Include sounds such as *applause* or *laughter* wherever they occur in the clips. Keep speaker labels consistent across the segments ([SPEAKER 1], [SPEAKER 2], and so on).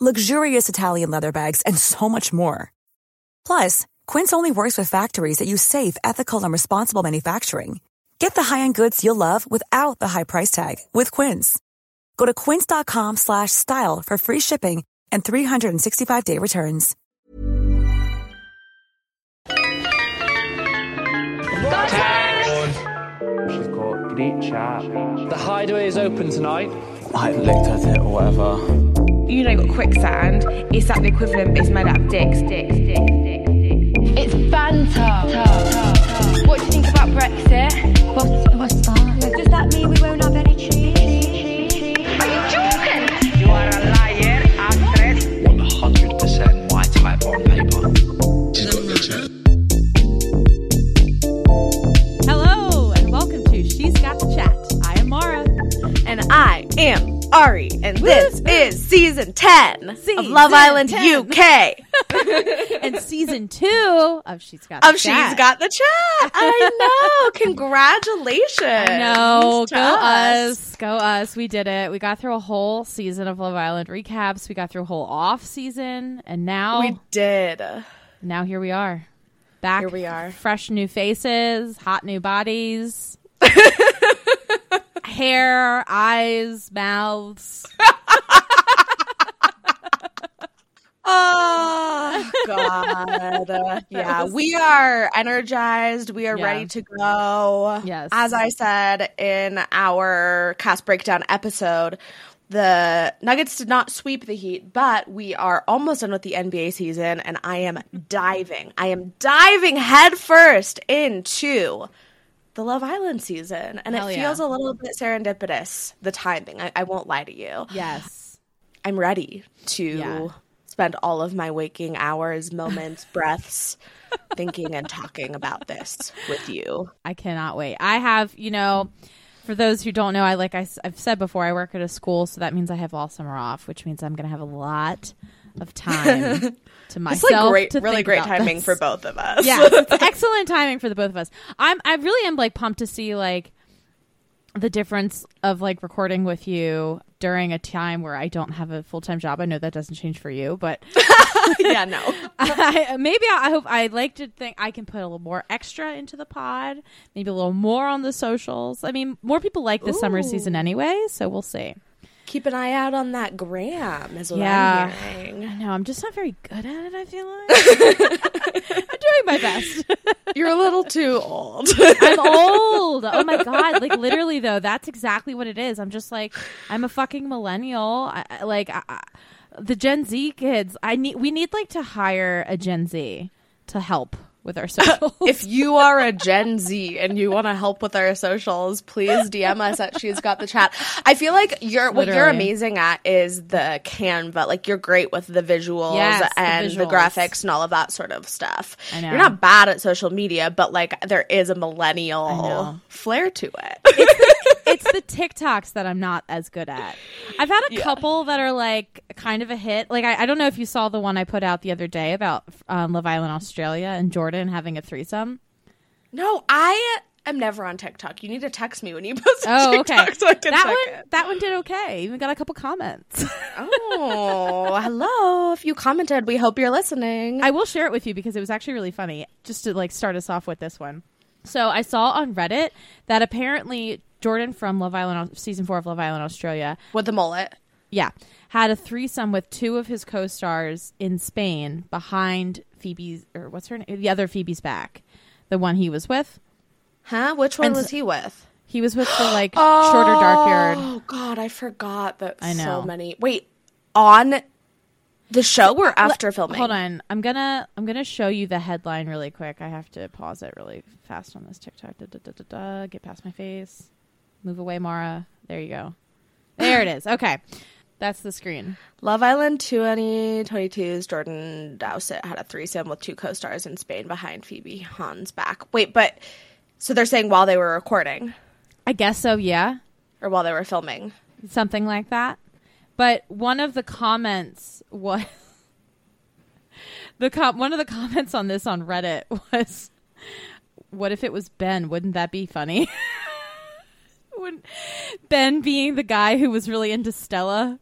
[SPEAKER 1] luxurious Italian leather bags, and so much more. Plus, Quince only works with factories that use safe, ethical, and responsible manufacturing. Get the high-end goods you'll love without the high price tag with Quince. Go to quince.com slash style for free shipping and 365-day returns.
[SPEAKER 2] She's got great chat.
[SPEAKER 3] The hideaway is open tonight.
[SPEAKER 2] I licked at it or whatever.
[SPEAKER 4] You know, quicksand. It's like the equivalent is made out of dicks, dicks, dicks, dicks, dicks. It's banter. What do you think about Brexit?
[SPEAKER 5] What, what's that?
[SPEAKER 4] Does that mean we won't have any trees? Are you joking?
[SPEAKER 3] You are a liar, actress.
[SPEAKER 2] 100% my type on paper.
[SPEAKER 6] Hello, and welcome to She's Got the Chat. I am Maura.
[SPEAKER 7] And I am Ari, and this is season 10 of Love Island
[SPEAKER 6] 10.
[SPEAKER 7] UK. *laughs*
[SPEAKER 6] and season two of She's Got the
[SPEAKER 7] of
[SPEAKER 6] Chat.
[SPEAKER 7] She's Got the Chat. I know. *laughs* Congratulations.
[SPEAKER 6] I know. Go us. Go us. We did it. We got through a whole season of Love Island recaps. We got through a whole off season. And now,
[SPEAKER 7] We did.
[SPEAKER 6] now here we are. Back.
[SPEAKER 7] Here we are.
[SPEAKER 6] Fresh new faces, hot new bodies. *laughs* Hair, eyes, mouths.
[SPEAKER 7] Oh, God. Uh, *laughs* yeah, we are energized. We are
[SPEAKER 6] Yeah.
[SPEAKER 7] ready to go.
[SPEAKER 6] Yes.
[SPEAKER 7] As I said in our cast breakdown episode, the Nuggets did not sweep the Heat, but we are almost done with the NBA season, and I am diving. I am diving headfirst into the Love Island season, and
[SPEAKER 6] Hell
[SPEAKER 7] it
[SPEAKER 6] yeah.
[SPEAKER 7] feels a little bit serendipitous. The timing, I, I won't lie to you.
[SPEAKER 6] Yes.
[SPEAKER 7] I'm ready to
[SPEAKER 6] Yeah.
[SPEAKER 7] Spend all of my waking hours, moments, *laughs* breaths thinking and talking about this with you.
[SPEAKER 6] I cannot wait. I have, you know, for those who don't know, I like I, have said before, I work at a school, so that means I have all summer off, which means I'm going to have a lot of time *laughs* to myself.
[SPEAKER 7] It's like great,
[SPEAKER 6] to
[SPEAKER 7] really great timing
[SPEAKER 6] this.
[SPEAKER 7] for both of us.
[SPEAKER 6] Yeah, it's *laughs* excellent timing for the both of us. I'm, I really am like pumped to see like the difference of like recording with you during a time where I don't have a full time job. I know that doesn't change for you, but *laughs*
[SPEAKER 7] yeah, no. *laughs*
[SPEAKER 6] I, maybe I, I hope I like to think I can put a little more extra into the pod, maybe a little more on the socials. I mean, more people like this summer season anyway, so we'll see.
[SPEAKER 7] Keep an eye out on that gram, is what
[SPEAKER 6] Yeah.
[SPEAKER 7] I'm hearing.
[SPEAKER 6] I know I'm just not very good at it. I feel like *laughs* I'm doing my best. *laughs*
[SPEAKER 7] You're a little too old.
[SPEAKER 6] I'm old. Oh my *laughs* god! Like literally, though, that's exactly what it is. I'm just like I'm a fucking millennial. I, I- like I, I, the Gen Z kids. I need. We need like to hire a Gen Z to help with our *laughs* socials.
[SPEAKER 7] if you are a Gen Z and you want to help with our socials, please DM us at She's Got the Chat. I feel like you're what you're amazing at is the Canva. Like you're great with the visuals
[SPEAKER 6] Yes,
[SPEAKER 7] and the,
[SPEAKER 6] visuals.
[SPEAKER 7] graphics and all of that sort of stuff.
[SPEAKER 6] I know.
[SPEAKER 7] You're not bad at social media, but like there is a millennial flair to it. *laughs* *laughs*
[SPEAKER 6] it's the TikToks that I'm not as good at. I've had a couple that are like kind of a hit. Like I, I don't know if you saw the one I put out the other day about um, Love Island, Australia, and Jordan having a threesome.
[SPEAKER 7] no, I am never on TikTok. You need to text me when you post a
[SPEAKER 6] Oh, okay.
[SPEAKER 7] So I can
[SPEAKER 6] that one,
[SPEAKER 7] it.
[SPEAKER 6] that one did okay. Even got a couple comments.
[SPEAKER 7] Oh, *laughs* hello. If you commented, we hope you're listening.
[SPEAKER 6] I will share it with you because it was actually really funny. Just to like start us off with this one. So I saw on Reddit that apparently Jordan from Love Island season four of Love Island Australia
[SPEAKER 7] with the mullet.
[SPEAKER 6] yeah, had a threesome with two of his co-stars in Spain behind Phoebe's or what's her name? The other Phoebe's back, the one he was with.
[SPEAKER 7] Huh? Which one
[SPEAKER 6] And
[SPEAKER 7] was he with?
[SPEAKER 6] He was with the like *gasps* shorter, dark haired.
[SPEAKER 7] Oh God, I forgot that.
[SPEAKER 6] I know.
[SPEAKER 7] so many. Wait, on the show or after filming?
[SPEAKER 6] Hold on, I'm gonna I'm gonna show you the headline really quick. I have to pause it really fast on this TikTok. Da, da, da, da, da. Get past my face. Move away, Maura. There you go. There it is. Okay, that's the screen.
[SPEAKER 7] Love Island 2022's Jordan Dowsett had a threesome with two co-stars in Spain behind Phoebe Hahn's back. Wait, but so they're saying while they were recording
[SPEAKER 6] I guess so. Yeah.
[SPEAKER 7] or while they were filming?
[SPEAKER 6] something like that. But one of the comments was the com- one of the comments on this on Reddit *laughs* was, "What if it was Ben? Wouldn't that be funny?" *laughs* Wouldn't- ben being the guy who was really into Stella,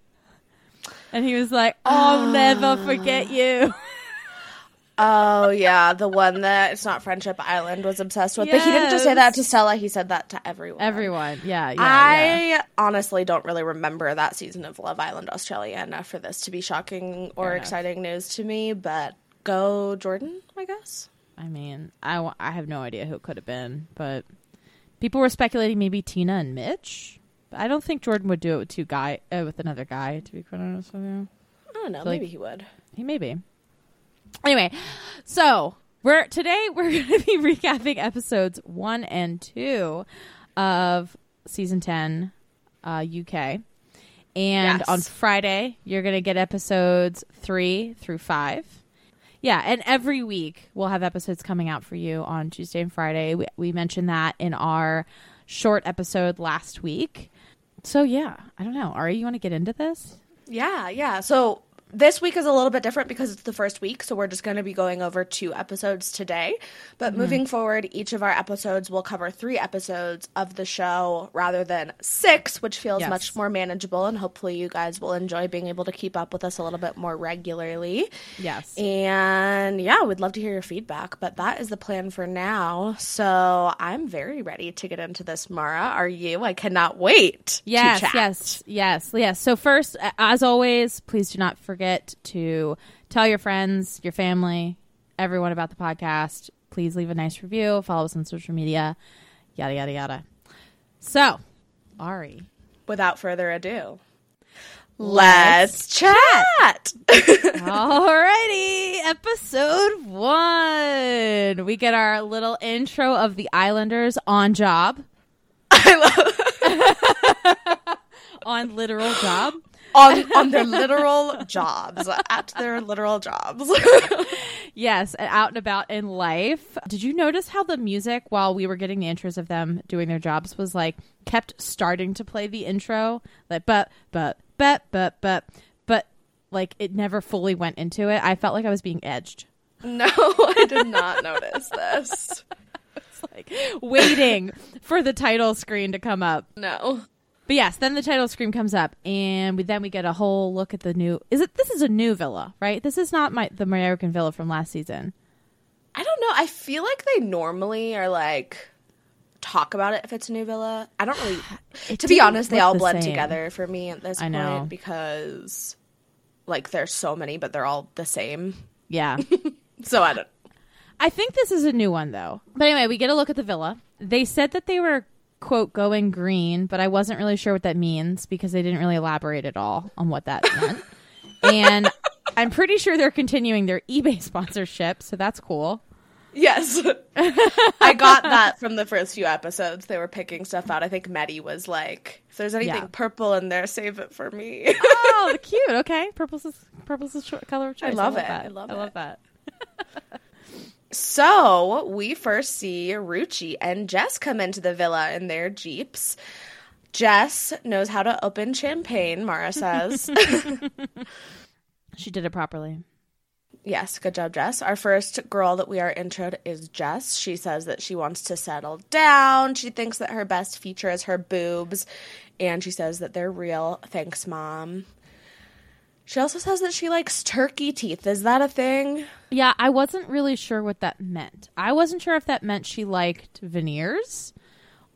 [SPEAKER 6] and he was like, "I'll ah. never forget you."
[SPEAKER 7] Oh yeah, the one that it's not Friendship Island was obsessed with. But he didn't just say that to Stella; he said that to everyone.
[SPEAKER 6] Everyone, yeah, yeah,
[SPEAKER 7] I
[SPEAKER 6] yeah.
[SPEAKER 7] honestly don't really remember that season of Love Island Australia enough for this to be shocking or exciting news to me. But go Jordan, I guess.
[SPEAKER 6] I mean, I, I have no idea who it could have been, but people were speculating maybe Tina and Mitch. But I don't think Jordan would do it with two guy uh, with another guy. To be quite honest with you,
[SPEAKER 7] I don't know.
[SPEAKER 6] like-
[SPEAKER 7] maybe he would.
[SPEAKER 6] he may be. Anyway, so we're today we're *laughs* going to be recapping episodes one and two of season ten, uh, UK. And
[SPEAKER 7] Yes.
[SPEAKER 6] on Friday, you're going to get episodes three through five. Yeah, and every week we'll have episodes coming out for you on Tuesday and Friday. We, we mentioned that in our short episode last week. So yeah, I don't know. Ari, you want to get into this?
[SPEAKER 7] Yeah, yeah. So this week is a little bit different because it's the first week, so we're just going to be going over two episodes today. But
[SPEAKER 6] Mm-hmm.
[SPEAKER 7] moving forward, each of our episodes will cover three episodes of the show rather than six, which feels
[SPEAKER 6] Yes.
[SPEAKER 7] much more manageable. And hopefully, you guys will enjoy being able to keep up with us a little bit more regularly.
[SPEAKER 6] Yes.
[SPEAKER 7] And yeah, we'd love to hear your feedback, but that is the plan for now. So I'm very ready to get into this, Maura. Are you? I cannot wait.
[SPEAKER 6] Yes,
[SPEAKER 7] to chat.
[SPEAKER 6] yes, yes, yes. So first, as always, please do not forget to tell your friends, your family, everyone about the podcast. Please leave a nice review. Follow us on social media. Yada yada yada. So, Ari,
[SPEAKER 7] Without further ado, let's, chat. *laughs*
[SPEAKER 6] Alrighty, episode one. We get our little intro of the Islanders on job.
[SPEAKER 7] I love *laughs*
[SPEAKER 6] On literal job.
[SPEAKER 7] On on their literal jobs at their literal jobs. *laughs*
[SPEAKER 6] Yes, and out and about in life. Did you notice how the music while we were getting the intros of them doing their jobs was like kept starting to play the intro? Like but but but but but but like it never fully went into it. I felt like I was being edged.
[SPEAKER 7] no, I did not notice this. *laughs*
[SPEAKER 6] It's like waiting for the title screen to come up.
[SPEAKER 7] No.
[SPEAKER 6] But yes, then the title screen comes up, and we, then we get a whole look at the new. Is it? This is a new villa, right? This is not my the American villa from last season.
[SPEAKER 7] I don't know. I feel like they normally are like talk about it if it's a new villa. I don't really *sighs* To be honest, they all
[SPEAKER 6] the
[SPEAKER 7] blend
[SPEAKER 6] same.
[SPEAKER 7] together for me at this
[SPEAKER 6] I
[SPEAKER 7] point
[SPEAKER 6] know.
[SPEAKER 7] because like there's so many but they're all the same.
[SPEAKER 6] Yeah, *laughs*
[SPEAKER 7] So I don't
[SPEAKER 6] I think this is a new one though. But anyway, we get a look at the villa. They said that they were quote going green, but I wasn't really sure what that means because they didn't really elaborate at all on what that meant. *laughs* and I'm pretty sure they're continuing their eBay sponsorship, so that's cool.
[SPEAKER 7] Yes. *laughs* I got that from the first few episodes. They were picking stuff out. I think Mehdi was like, if there's anything
[SPEAKER 6] Yeah.
[SPEAKER 7] purple in there, save it for me.
[SPEAKER 6] Oh, *laughs* cute. Okay, purple's is, purple's is color of choice.
[SPEAKER 7] I love it.
[SPEAKER 6] That.
[SPEAKER 7] I love
[SPEAKER 6] I love
[SPEAKER 7] it.
[SPEAKER 6] that.
[SPEAKER 7] So we first see Ruchi and Jess come into the villa in their Jeeps. Jess knows how to open champagne, Maura says. *laughs*
[SPEAKER 6] She did it properly.
[SPEAKER 7] yes, good job, Jess. Our first girl that we are introed is Jess. She says that she wants to settle down. She thinks that her best feature is her boobs. And she says that they're real. Thanks, Mom. She also says that she likes turkey teeth. Is that a thing?
[SPEAKER 6] Yeah, I wasn't really sure what that meant. I wasn't sure if that meant she liked veneers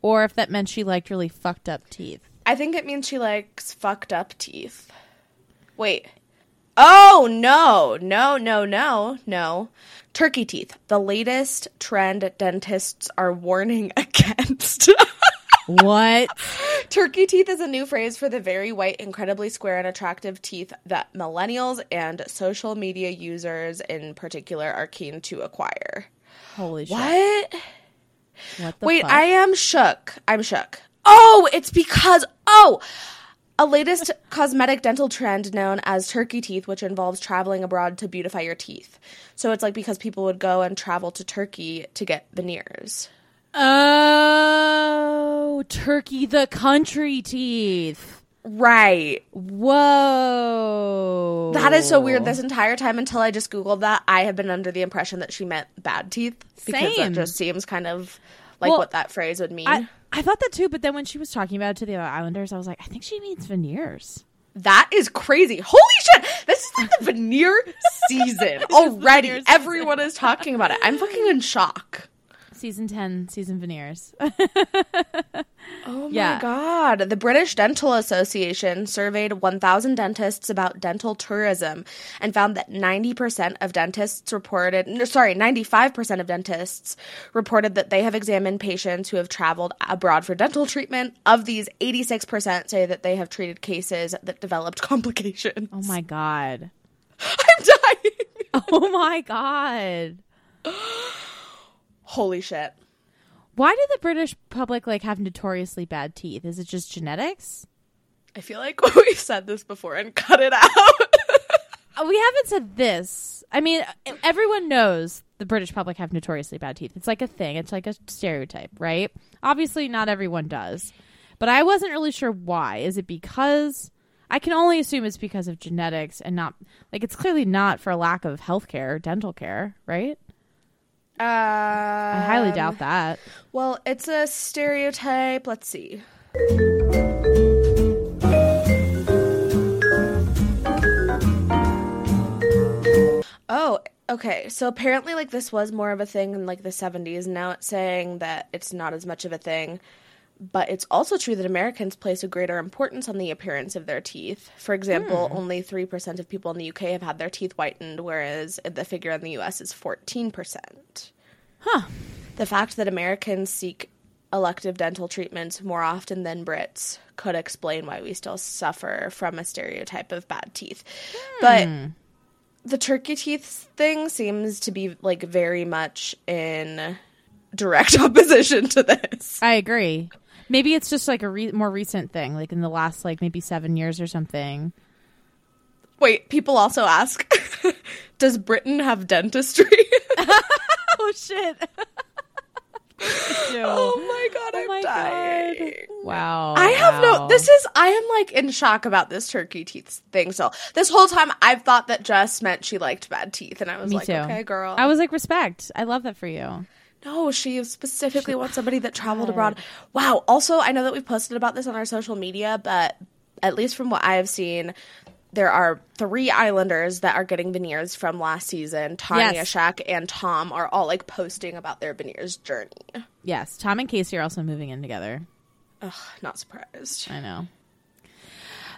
[SPEAKER 6] or if that meant she liked really fucked up teeth.
[SPEAKER 7] I think it means she likes fucked up teeth. Wait. Oh no, no, no, no, no. Turkey teeth. The latest trend dentists are warning *laughs* against. *laughs*
[SPEAKER 6] What? *laughs*
[SPEAKER 7] Turkey teeth is a new phrase for the very white, incredibly square and attractive teeth that millennials and social media users in particular are keen to acquire.
[SPEAKER 6] Holy shit.
[SPEAKER 7] What?
[SPEAKER 6] What the
[SPEAKER 7] Wait,
[SPEAKER 6] fuck?
[SPEAKER 7] I am shook. I'm shook. Oh, it's because oh, a latest *laughs* cosmetic dental trend known as turkey teeth, which involves traveling abroad to beautify your teeth. So it's like because people would go and travel to Turkey to get veneers.
[SPEAKER 6] Oh, turkey the country teeth.
[SPEAKER 7] Right.
[SPEAKER 6] Whoa.
[SPEAKER 7] That is so weird. This entire time until I just googled that, I have been under the impression that she meant bad teeth because
[SPEAKER 6] Same.
[SPEAKER 7] that just seems kind of like
[SPEAKER 6] Well,
[SPEAKER 7] what that phrase would mean.
[SPEAKER 6] I, I thought that too, but then when she was talking about it to the other Islanders, I was like, I think she means veneers.
[SPEAKER 7] That is crazy. Holy shit. This is like the *laughs* veneer season already.
[SPEAKER 6] veneer season.
[SPEAKER 7] Everyone is talking about it. I'm fucking in shock.
[SPEAKER 6] Season 10, season veneers. *laughs*
[SPEAKER 7] Oh my
[SPEAKER 6] Yeah.
[SPEAKER 7] god. The British Dental Association surveyed 1,000 dentists about dental tourism and found that 90% of dentists reported, no, sorry, 95% of dentists reported that they have examined patients who have traveled abroad for dental treatment. Of these, 86% say that they have treated cases that developed *laughs* complications.
[SPEAKER 6] oh my God. *laughs*
[SPEAKER 7] I'm dying.
[SPEAKER 6] Oh my God.
[SPEAKER 7] Holy shit.
[SPEAKER 6] Why do the British public like have notoriously bad teeth? Is it just genetics?
[SPEAKER 7] I feel like *laughs* we've said this before and cut it out.
[SPEAKER 6] Uh, We haven't said this. I mean, everyone knows the British public have notoriously bad teeth. It's like a thing. It's like a stereotype, right? Obviously, not everyone does. But I wasn't really sure why. Is it because I can only assume it's because of genetics and not like it's clearly not for a lack of health healthcare, dental care, right?
[SPEAKER 7] Uh,
[SPEAKER 6] I highly doubt that.
[SPEAKER 7] Well, it's a stereotype. Let's see. Oh, okay. So apparently, like, this was more of a thing in like the 70s. Now it's saying that it's not as much of a thing. But it's also true that Americans place a greater importance on the appearance of their teeth. For example, hmm. only 3% of people in the UK have had their teeth whitened, whereas the figure in the US is 14%. Huh. The fact that Americans seek elective dental treatments more often than Brits could explain why we still suffer from a stereotype of bad teeth. Hmm. But the turkey teeth thing seems to be like very much in direct *laughs* opposition to this.
[SPEAKER 6] I agree. Maybe it's just like a re- more recent thing, like in the last like maybe seven years or something.
[SPEAKER 7] Wait, people also ask *laughs* Does Britain have dentistry? *laughs* *laughs*
[SPEAKER 6] Oh shit!
[SPEAKER 7] oh my god, oh I'm
[SPEAKER 6] my
[SPEAKER 7] dying.
[SPEAKER 6] Wow.
[SPEAKER 7] I have no. This is. I am like in shock about this turkey teeth thing. So this whole time, I've thought that Jess meant she liked bad teeth, and I was
[SPEAKER 6] Me
[SPEAKER 7] like,
[SPEAKER 6] too.
[SPEAKER 7] okay, girl.
[SPEAKER 6] I was like, respect. I love that for you.
[SPEAKER 7] No, she specifically wants somebody that traveled abroad. Wow. Also, I know that we've posted about this on our social media, but at least from what I have seen. There are three Islanders that are getting veneers from last season. Tanya,
[SPEAKER 6] Yes.
[SPEAKER 7] Shaq, and Tom are all like posting about their veneers journey.
[SPEAKER 6] Yes, Tom and Casey are also moving in together.
[SPEAKER 7] Ugh, not surprised.
[SPEAKER 6] I know.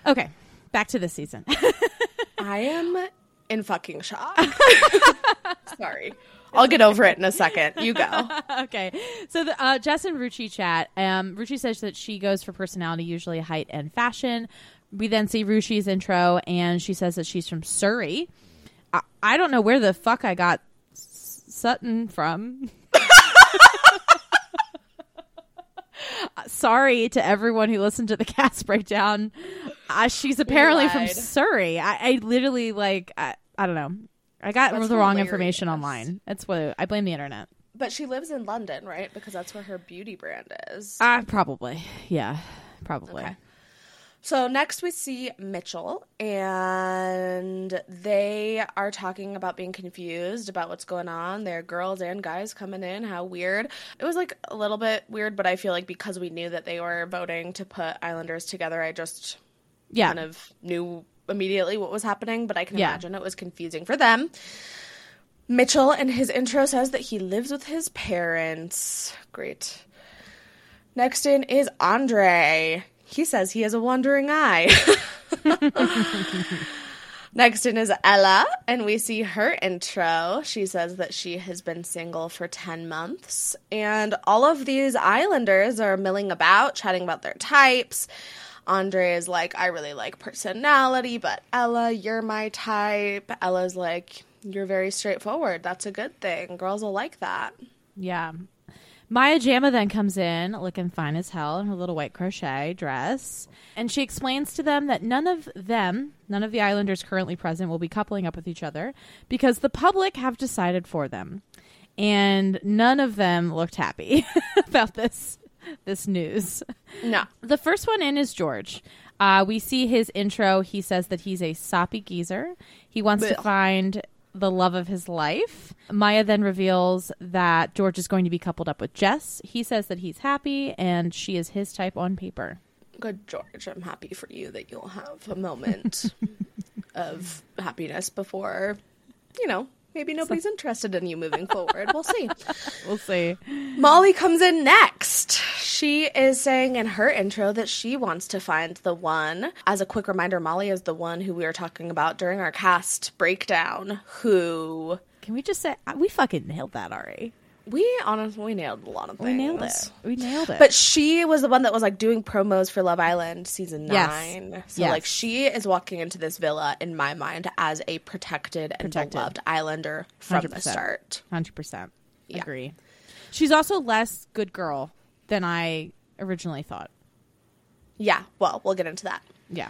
[SPEAKER 6] Okay, back to this season. *laughs*
[SPEAKER 7] I am in fucking shock. *laughs* Sorry. I'll get over it in a second. You go. *laughs*
[SPEAKER 6] okay, so the, uh, Jess and Ruchi chat. Um, Ruchi says that she goes for personality, usually height and fashion. We then see Ruchi's intro, and she says that she's from Surrey. I, I don't know where the fuck I got S- Sutton from. *laughs* Sorry to everyone who listened to the cast breakdown. Uh, she's apparently from. Surrey. I, I literally like I, I don't know. I got
[SPEAKER 7] That's
[SPEAKER 6] the wrong
[SPEAKER 7] hilarious.
[SPEAKER 6] information online. That's what I blame the internet.
[SPEAKER 7] But she lives in London, right? Because that's where her beauty brand is.
[SPEAKER 6] Uh, probably. Yeah, probably.
[SPEAKER 7] Okay. So next we see Mitchell, and they are talking about being confused about what's going on. There are girls and guys coming in. How weird! It was like a little bit weird, but I feel like because we knew that they were voting to put Islanders together, I just
[SPEAKER 6] Yeah.
[SPEAKER 7] kind of knew immediately what was happening. But I can
[SPEAKER 6] Yeah.
[SPEAKER 7] imagine it was confusing for them. Mitchell in his intro says that he lives with his parents. Great. Next in is Andre. He says he has a wandering eye. *laughs* Next in is Ella, and we see her intro. She says that she has been single for 10 months, and all of these islanders are milling about, chatting about their types. Andre is like, I really like personality, but Ella, you're my type. Ella's like, you're very straightforward. That's a good thing. Girls will like that.
[SPEAKER 6] Yeah. Maya Jama then comes in looking fine as hell in her little white crochet dress. And she explains to them that none of them, none of the islanders currently present, will be coupling up with each other because the public have decided for them. And none of them looked happy *laughs* about this *laughs* this news.
[SPEAKER 7] No.
[SPEAKER 6] The first one in is George. Uh, we see his intro. He says that he's a soppy geezer. He wants to find the love of his life. Maya then reveals that George is going to be coupled up with Jess. He says that he's happy and she is his type on paper.
[SPEAKER 7] Good, George. I'm happy for you that you'll have a moment *laughs* of happiness before, you know, maybe nobody's interested in you moving forward. We'll see. *laughs*
[SPEAKER 6] We'll see.
[SPEAKER 7] Molly comes in next. She is saying in her intro that she wants to find the one. As a quick reminder, Molly is the one who we were talking about during our cast breakdown, who
[SPEAKER 6] Can we just say we fucking nailed that, Ari?
[SPEAKER 7] We honestly we nailed a lot of things.
[SPEAKER 6] We nailed it. We nailed it.
[SPEAKER 7] But she was the one that was like doing promos for Love Island season
[SPEAKER 6] Yes.
[SPEAKER 7] nine. So
[SPEAKER 6] Yes.
[SPEAKER 7] like she is walking into this villa in my mind as a protected and
[SPEAKER 6] Protected.
[SPEAKER 7] beloved Islander from the
[SPEAKER 6] 100%.
[SPEAKER 7] start.
[SPEAKER 6] Hundred percent
[SPEAKER 7] Yeah.
[SPEAKER 6] agree. She's also less good girl than I originally thought.
[SPEAKER 7] Yeah, well, we'll get into that.
[SPEAKER 6] Yeah.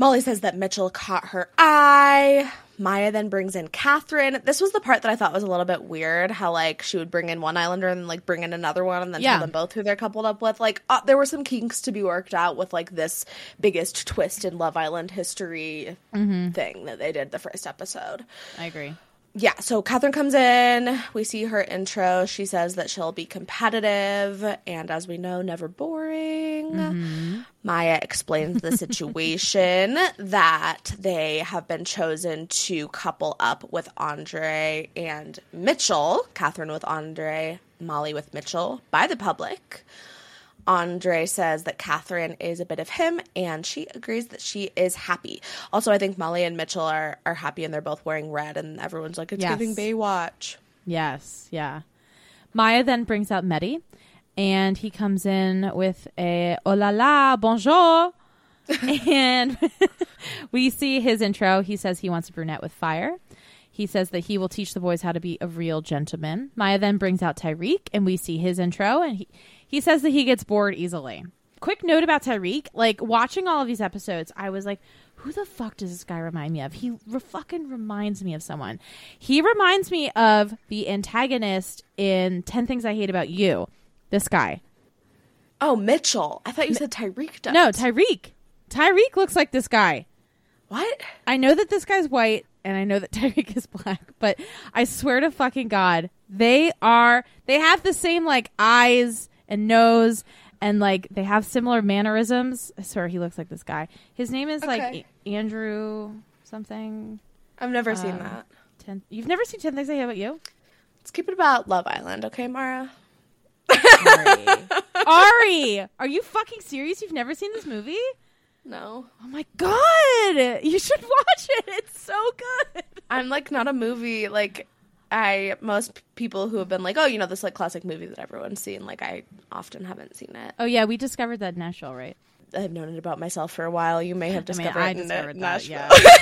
[SPEAKER 7] Molly says that Mitchell caught her eye. Maya then brings in Catherine. This was the part that I thought was a little bit weird. How like she would bring in one Islander and then like bring in another one and then
[SPEAKER 6] Yeah.
[SPEAKER 7] tell them both who they're coupled up with. Like uh, there were some kinks to be worked out with like this biggest twist in Love Island history thing that they did the first episode.
[SPEAKER 6] I agree.
[SPEAKER 7] Yeah, so Catherine comes in. We see her intro. She says that she'll be competitive and, as we know, never boring. Mm-hmm. Maya explains the situation *laughs* that they have been chosen to couple up with Andre and Mitchell, Catherine with Andre, Molly with Mitchell, by the public. Andre says that Catherine is a bit of him, and she agrees that she is happy. Also, I think Molly and Mitchell are are happy, and they're both wearing red, and everyone's like, "It's
[SPEAKER 6] Yes.
[SPEAKER 7] giving Baywatch."
[SPEAKER 6] Yes, yeah. Maya then brings out Mehdi, and he comes in with a "Oh la la, bonjour," *laughs* and *laughs* we see his intro. He says he wants a brunette with fire. He says that he will teach the boys how to be a real gentleman. Maya then brings out Tyrique, and we see his intro, and he he says that he gets bored easily. Quick note about Tyrique: like watching all of these episodes, I was like, "Who the fuck does this guy remind me of?" He re- fucking reminds me of someone. He reminds me of the antagonist in Ten Things I Hate About You. This guy.
[SPEAKER 7] Oh, Mitchell! I thought you said Tyrique. Does.
[SPEAKER 6] No, Tyrique. Tyrique looks like this guy.
[SPEAKER 7] what?
[SPEAKER 6] I know that this guy's white and I know that *laughs* Tyrique is black, but I swear to fucking God, they are, they have the same like eyes and nose and like they have similar mannerisms. I swear he looks like this guy. His name is like A- Andrew something.
[SPEAKER 7] I've never seen
[SPEAKER 6] Um,
[SPEAKER 7] that.
[SPEAKER 6] Ten, you've never seen 10 Things I Hate About You?
[SPEAKER 7] Let's keep it about Love Island, okay, Maura?
[SPEAKER 6] Ari. *laughs* Ari, are you fucking serious? You've never seen this movie?
[SPEAKER 7] No,
[SPEAKER 6] Oh my God. You should *laughs* watch it. It's so good.
[SPEAKER 7] I'm like not a movie like. I most people who have been like, oh, you know, this like classic movie that everyone's seen. Like, I often haven't seen it.
[SPEAKER 6] Oh, yeah. We discovered that in Nashville, right?
[SPEAKER 7] I've known it about myself for a while. You may have *laughs*
[SPEAKER 6] I mean,
[SPEAKER 7] discovered
[SPEAKER 6] I
[SPEAKER 7] it in
[SPEAKER 6] discovered that.
[SPEAKER 7] Nashville.
[SPEAKER 6] Yeah.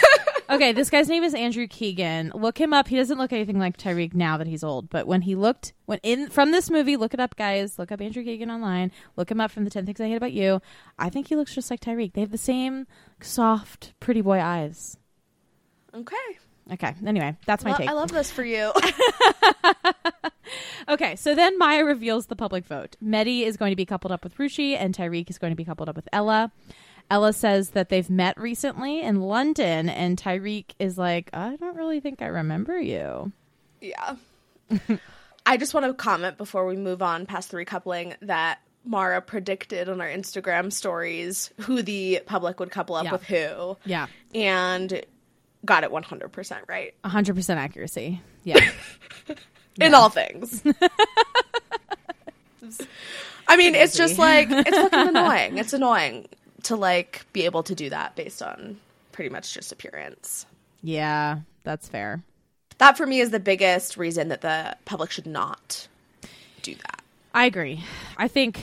[SPEAKER 6] *laughs* okay, this guy's name is Andrew Keegan. Look him up. He doesn't look anything like Tyrique now that he's old, but when he looked when in from this movie, look it up, guys. Look up Andrew Keegan online. Look him up from the Ten Things I Hate About You. I think he looks just like Tyrique. They have the same soft, pretty boy eyes.
[SPEAKER 7] Okay.
[SPEAKER 6] Okay. Anyway, that's my take.
[SPEAKER 7] I love this for you. *laughs* *laughs*
[SPEAKER 6] Okay, so then Maya reveals the public vote. Mehdi is going to be coupled up with Ruchi, and Tyrique is going to be coupled up with Ella. Ella says that they've met recently in London, and Tyrique is like, I don't really think I remember you.
[SPEAKER 7] yeah. *laughs* I just want to comment before we move on past the recoupling that Maura predicted on our Instagram stories who the public would couple up
[SPEAKER 6] Yeah.
[SPEAKER 7] with who
[SPEAKER 6] Yeah.
[SPEAKER 7] and got it 100% right
[SPEAKER 6] 100% accuracy. Yeah. *laughs*
[SPEAKER 7] in all things. I mean, it's just like it's fucking *laughs* annoying. It's annoying to like be able to do that based on pretty much just appearance.
[SPEAKER 6] Yeah, that's fair.
[SPEAKER 7] That for me is the biggest reason that the public should not do that.
[SPEAKER 6] I agree. I think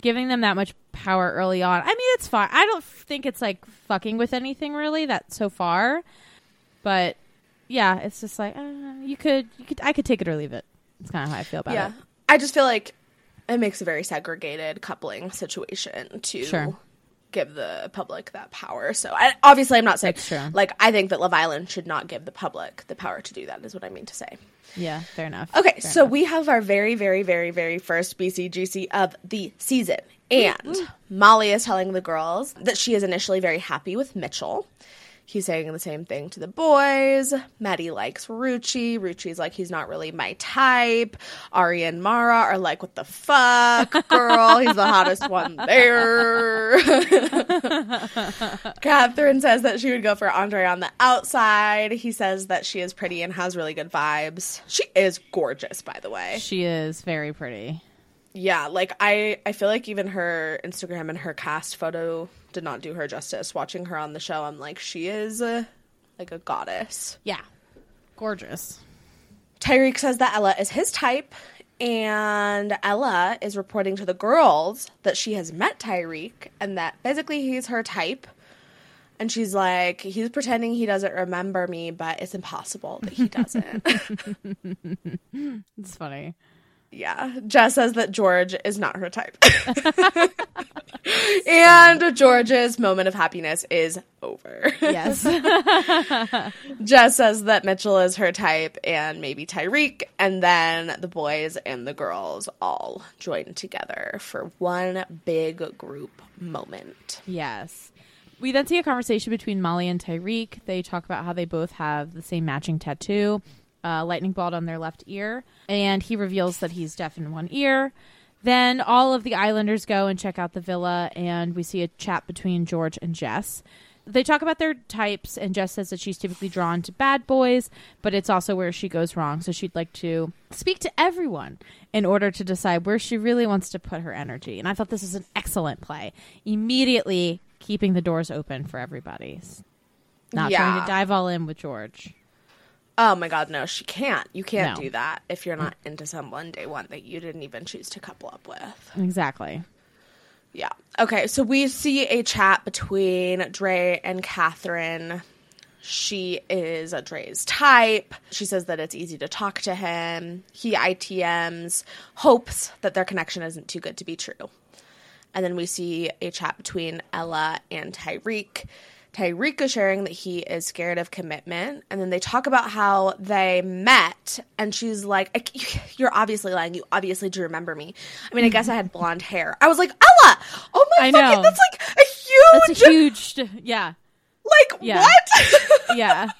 [SPEAKER 6] giving them that much power early on. I mean, it's fine. I don't think it's like fucking with anything really that so far. But yeah, it's just like uh, you could, you could, I could take it or leave it. It's kind of how I feel about it.
[SPEAKER 7] yeah.
[SPEAKER 6] it.
[SPEAKER 7] I just feel like it makes a very segregated coupling situation to
[SPEAKER 6] Sure.
[SPEAKER 7] give the public that power. So I, obviously, I'm not saying like I think that Love Island should not give the public the power to do that. Is what I mean to say.
[SPEAKER 6] Yeah, fair enough.
[SPEAKER 7] Okay,
[SPEAKER 6] Fair
[SPEAKER 7] so
[SPEAKER 6] enough.
[SPEAKER 7] we have our very, very, very, very first BCGC of the season. And Molly is telling the girls that she is initially very happy with Mitchell. He's saying the same thing to the boys. Mehdi likes Ruchi. Ruchi's like, he's not really my type. Ari and Maura are like, what the fuck, *laughs* girl? He's the hottest one there. *laughs* Catherine says that she would go for Andre on the outside. He says that she is pretty and has really good vibes. She is gorgeous, by the way.
[SPEAKER 6] she is very pretty.
[SPEAKER 7] Yeah, like I, I feel like even her Instagram and her cast photo did not do her justice. Watching her on the show, I'm like, she is uh, like a goddess.
[SPEAKER 6] Yeah, gorgeous.
[SPEAKER 7] Tyrique says that Ella is his type, and Ella is reporting to the girls that she has met Tyrique and that basically he's her type. And she's like, he's pretending he doesn't remember me, but it's impossible that he doesn't. *laughs*
[SPEAKER 6] It's funny.
[SPEAKER 7] Yeah. Jess says that George is not her type. *laughs* and George's moment of happiness is over.
[SPEAKER 6] Yes. *laughs*
[SPEAKER 7] Jess says that Mitchell is her type and maybe Tyrique, and then the boys and the girls all join together for one big group moment.
[SPEAKER 6] Yes. We then see a conversation between Molly and Tyrique. They talk about how they both have the same matching tattoo, uh, lightning bolt on their left ear, and he reveals that he's deaf in one ear. Then all of the Islanders go and check out the villa, and we see a chat between George and Jess. They talk about their types, and Jess says that she's typically drawn to bad boys, but it's also where she goes wrong. So she'd like to speak to everyone in order to decide where she really wants to put her energy. And I thought this is an excellent play. Immediately keeping the doors open for everybody. Not trying to dive all in with George.
[SPEAKER 7] Oh my god, no, she can't. You can't
[SPEAKER 6] No.
[SPEAKER 7] do that if you're not into someone day one that you didn't even choose to couple up with.
[SPEAKER 6] Exactly.
[SPEAKER 7] Yeah. Okay, so we see a chat between Dre and Catherine. She is a Dre's type. She says that it's easy to talk to him. He ITMs, hopes that their connection isn't too good to be true. And then we see a chat between Ella and Tyrique. Tyrique is sharing that he is scared of commitment. And then they talk about how they met. And she's like, "I- *laughs* You're obviously lying. You obviously do remember me. I mean, I guess I had blonde hair. I was like, Ella! Oh my
[SPEAKER 6] I
[SPEAKER 7] fucking,
[SPEAKER 6] know.
[SPEAKER 7] that's like a huge,
[SPEAKER 6] That's a huge, yeah,
[SPEAKER 7] like,
[SPEAKER 6] Yeah.
[SPEAKER 7] what? *laughs*
[SPEAKER 6] yeah.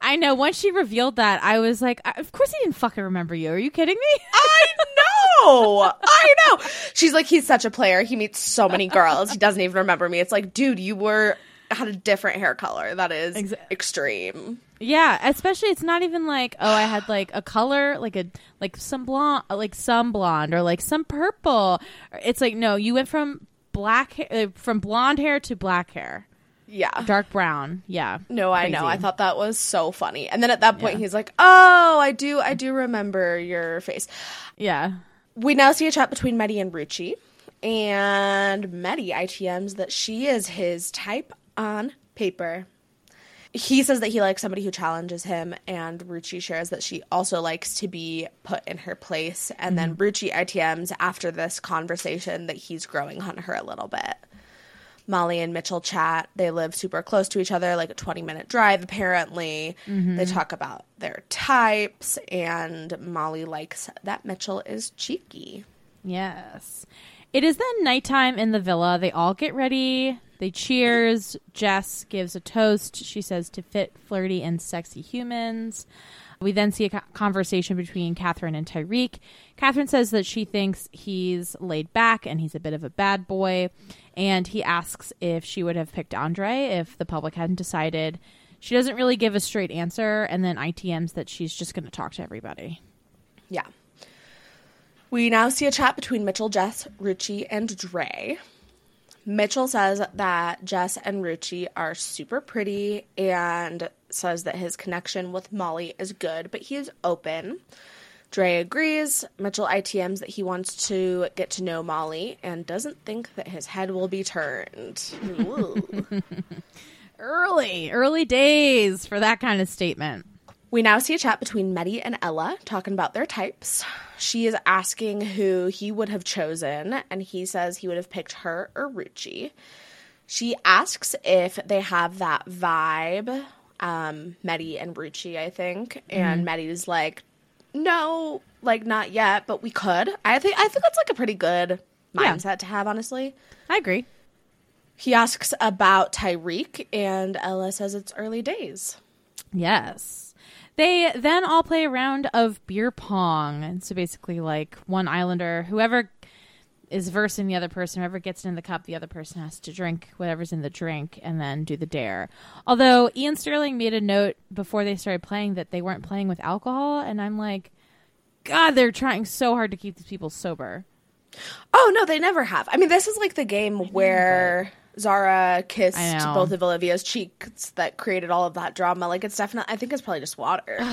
[SPEAKER 6] I know. Once she revealed that, I was like, "Of course he didn't fucking remember you. Are you kidding me?" *laughs*
[SPEAKER 7] I know. I know. She's like, he's such a player. He meets so many girls. He doesn't even remember me. It's like, dude, you were had a different hair color. That is
[SPEAKER 6] Exa-
[SPEAKER 7] extreme.
[SPEAKER 6] Yeah, especially it's not even like oh I had like a color like a like some blonde like some blonde or like some purple. It's like no, you went from black hair, uh, from blonde hair to black hair,
[SPEAKER 7] Yeah.
[SPEAKER 6] dark brown. Yeah.
[SPEAKER 7] No, I know. I thought that was so funny. And then at that point,
[SPEAKER 6] Yeah.
[SPEAKER 7] he's like, "Oh, I do, I do remember your face."
[SPEAKER 6] Yeah.
[SPEAKER 7] We now see a chat between Mehdi and Ruchi and Mehdi ITMs that she is his type on paper. He says that he likes somebody who challenges him, and Ruchi shares that she also likes to be put in her place. And then mm-hmm. Ruchi ITMs after this conversation that he's growing on her a little bit. Molly and Mitchell chat. They live super close to each other, like a 20 minute drive, apparently. Mm-hmm. They talk about their types, and Molly likes that Mitchell is cheeky.
[SPEAKER 6] Yes. It is then nighttime in the villa. They all get ready. They cheers. Jess gives a toast. She says to fit, flirty, and sexy humans. We then see a conversation between Catherine and Tyrique. Catherine says that she thinks he's laid back and he's a bit of a bad boy. And he asks if she would have picked Andre if the public hadn't decided. She doesn't really give a straight answer and then ITMs that she's just going to talk to everybody.
[SPEAKER 7] Yeah. We now see a chat between Mitchell, Jess, Ruchi, and Dre. Mitchell says that Jess and Ruchi are super pretty and says that his connection with Molly is good, but he is open. Dre agrees. Mitchell ITMs that he wants to get to know Molly and doesn't think that his head will be turned. *laughs*
[SPEAKER 6] Early, early days for that kind of statement.
[SPEAKER 7] We now see a chat between Mehdi and Ella talking about their types. She is asking who he would have chosen, and he says he would have picked her or Ruchi. She asks if they have that vibe, um, Mehdi and Ruchi, I think. And Mehdi's like, no, like not yet, but we could. I think I think that's like a pretty good
[SPEAKER 6] Yeah.
[SPEAKER 7] mindset to have, honestly.
[SPEAKER 6] I agree.
[SPEAKER 7] He asks about Tyrique, and Ella says it's early days.
[SPEAKER 6] Yes. They then all play a round of beer pong. And so basically, like one islander, whoever is versing the other person, whoever gets it in the cup, the other person has to drink whatever's in the drink and then do the dare. Although Iain Stirling made a note before they started playing that they weren't playing with alcohol. And I'm like, God, they're trying so hard to keep these people sober.
[SPEAKER 7] Oh no, they never have. I mean, this is like the game where Zara kissed both of Olivia's cheeks that created all of that drama. Like it's definitely. I think it's probably just water. *sighs*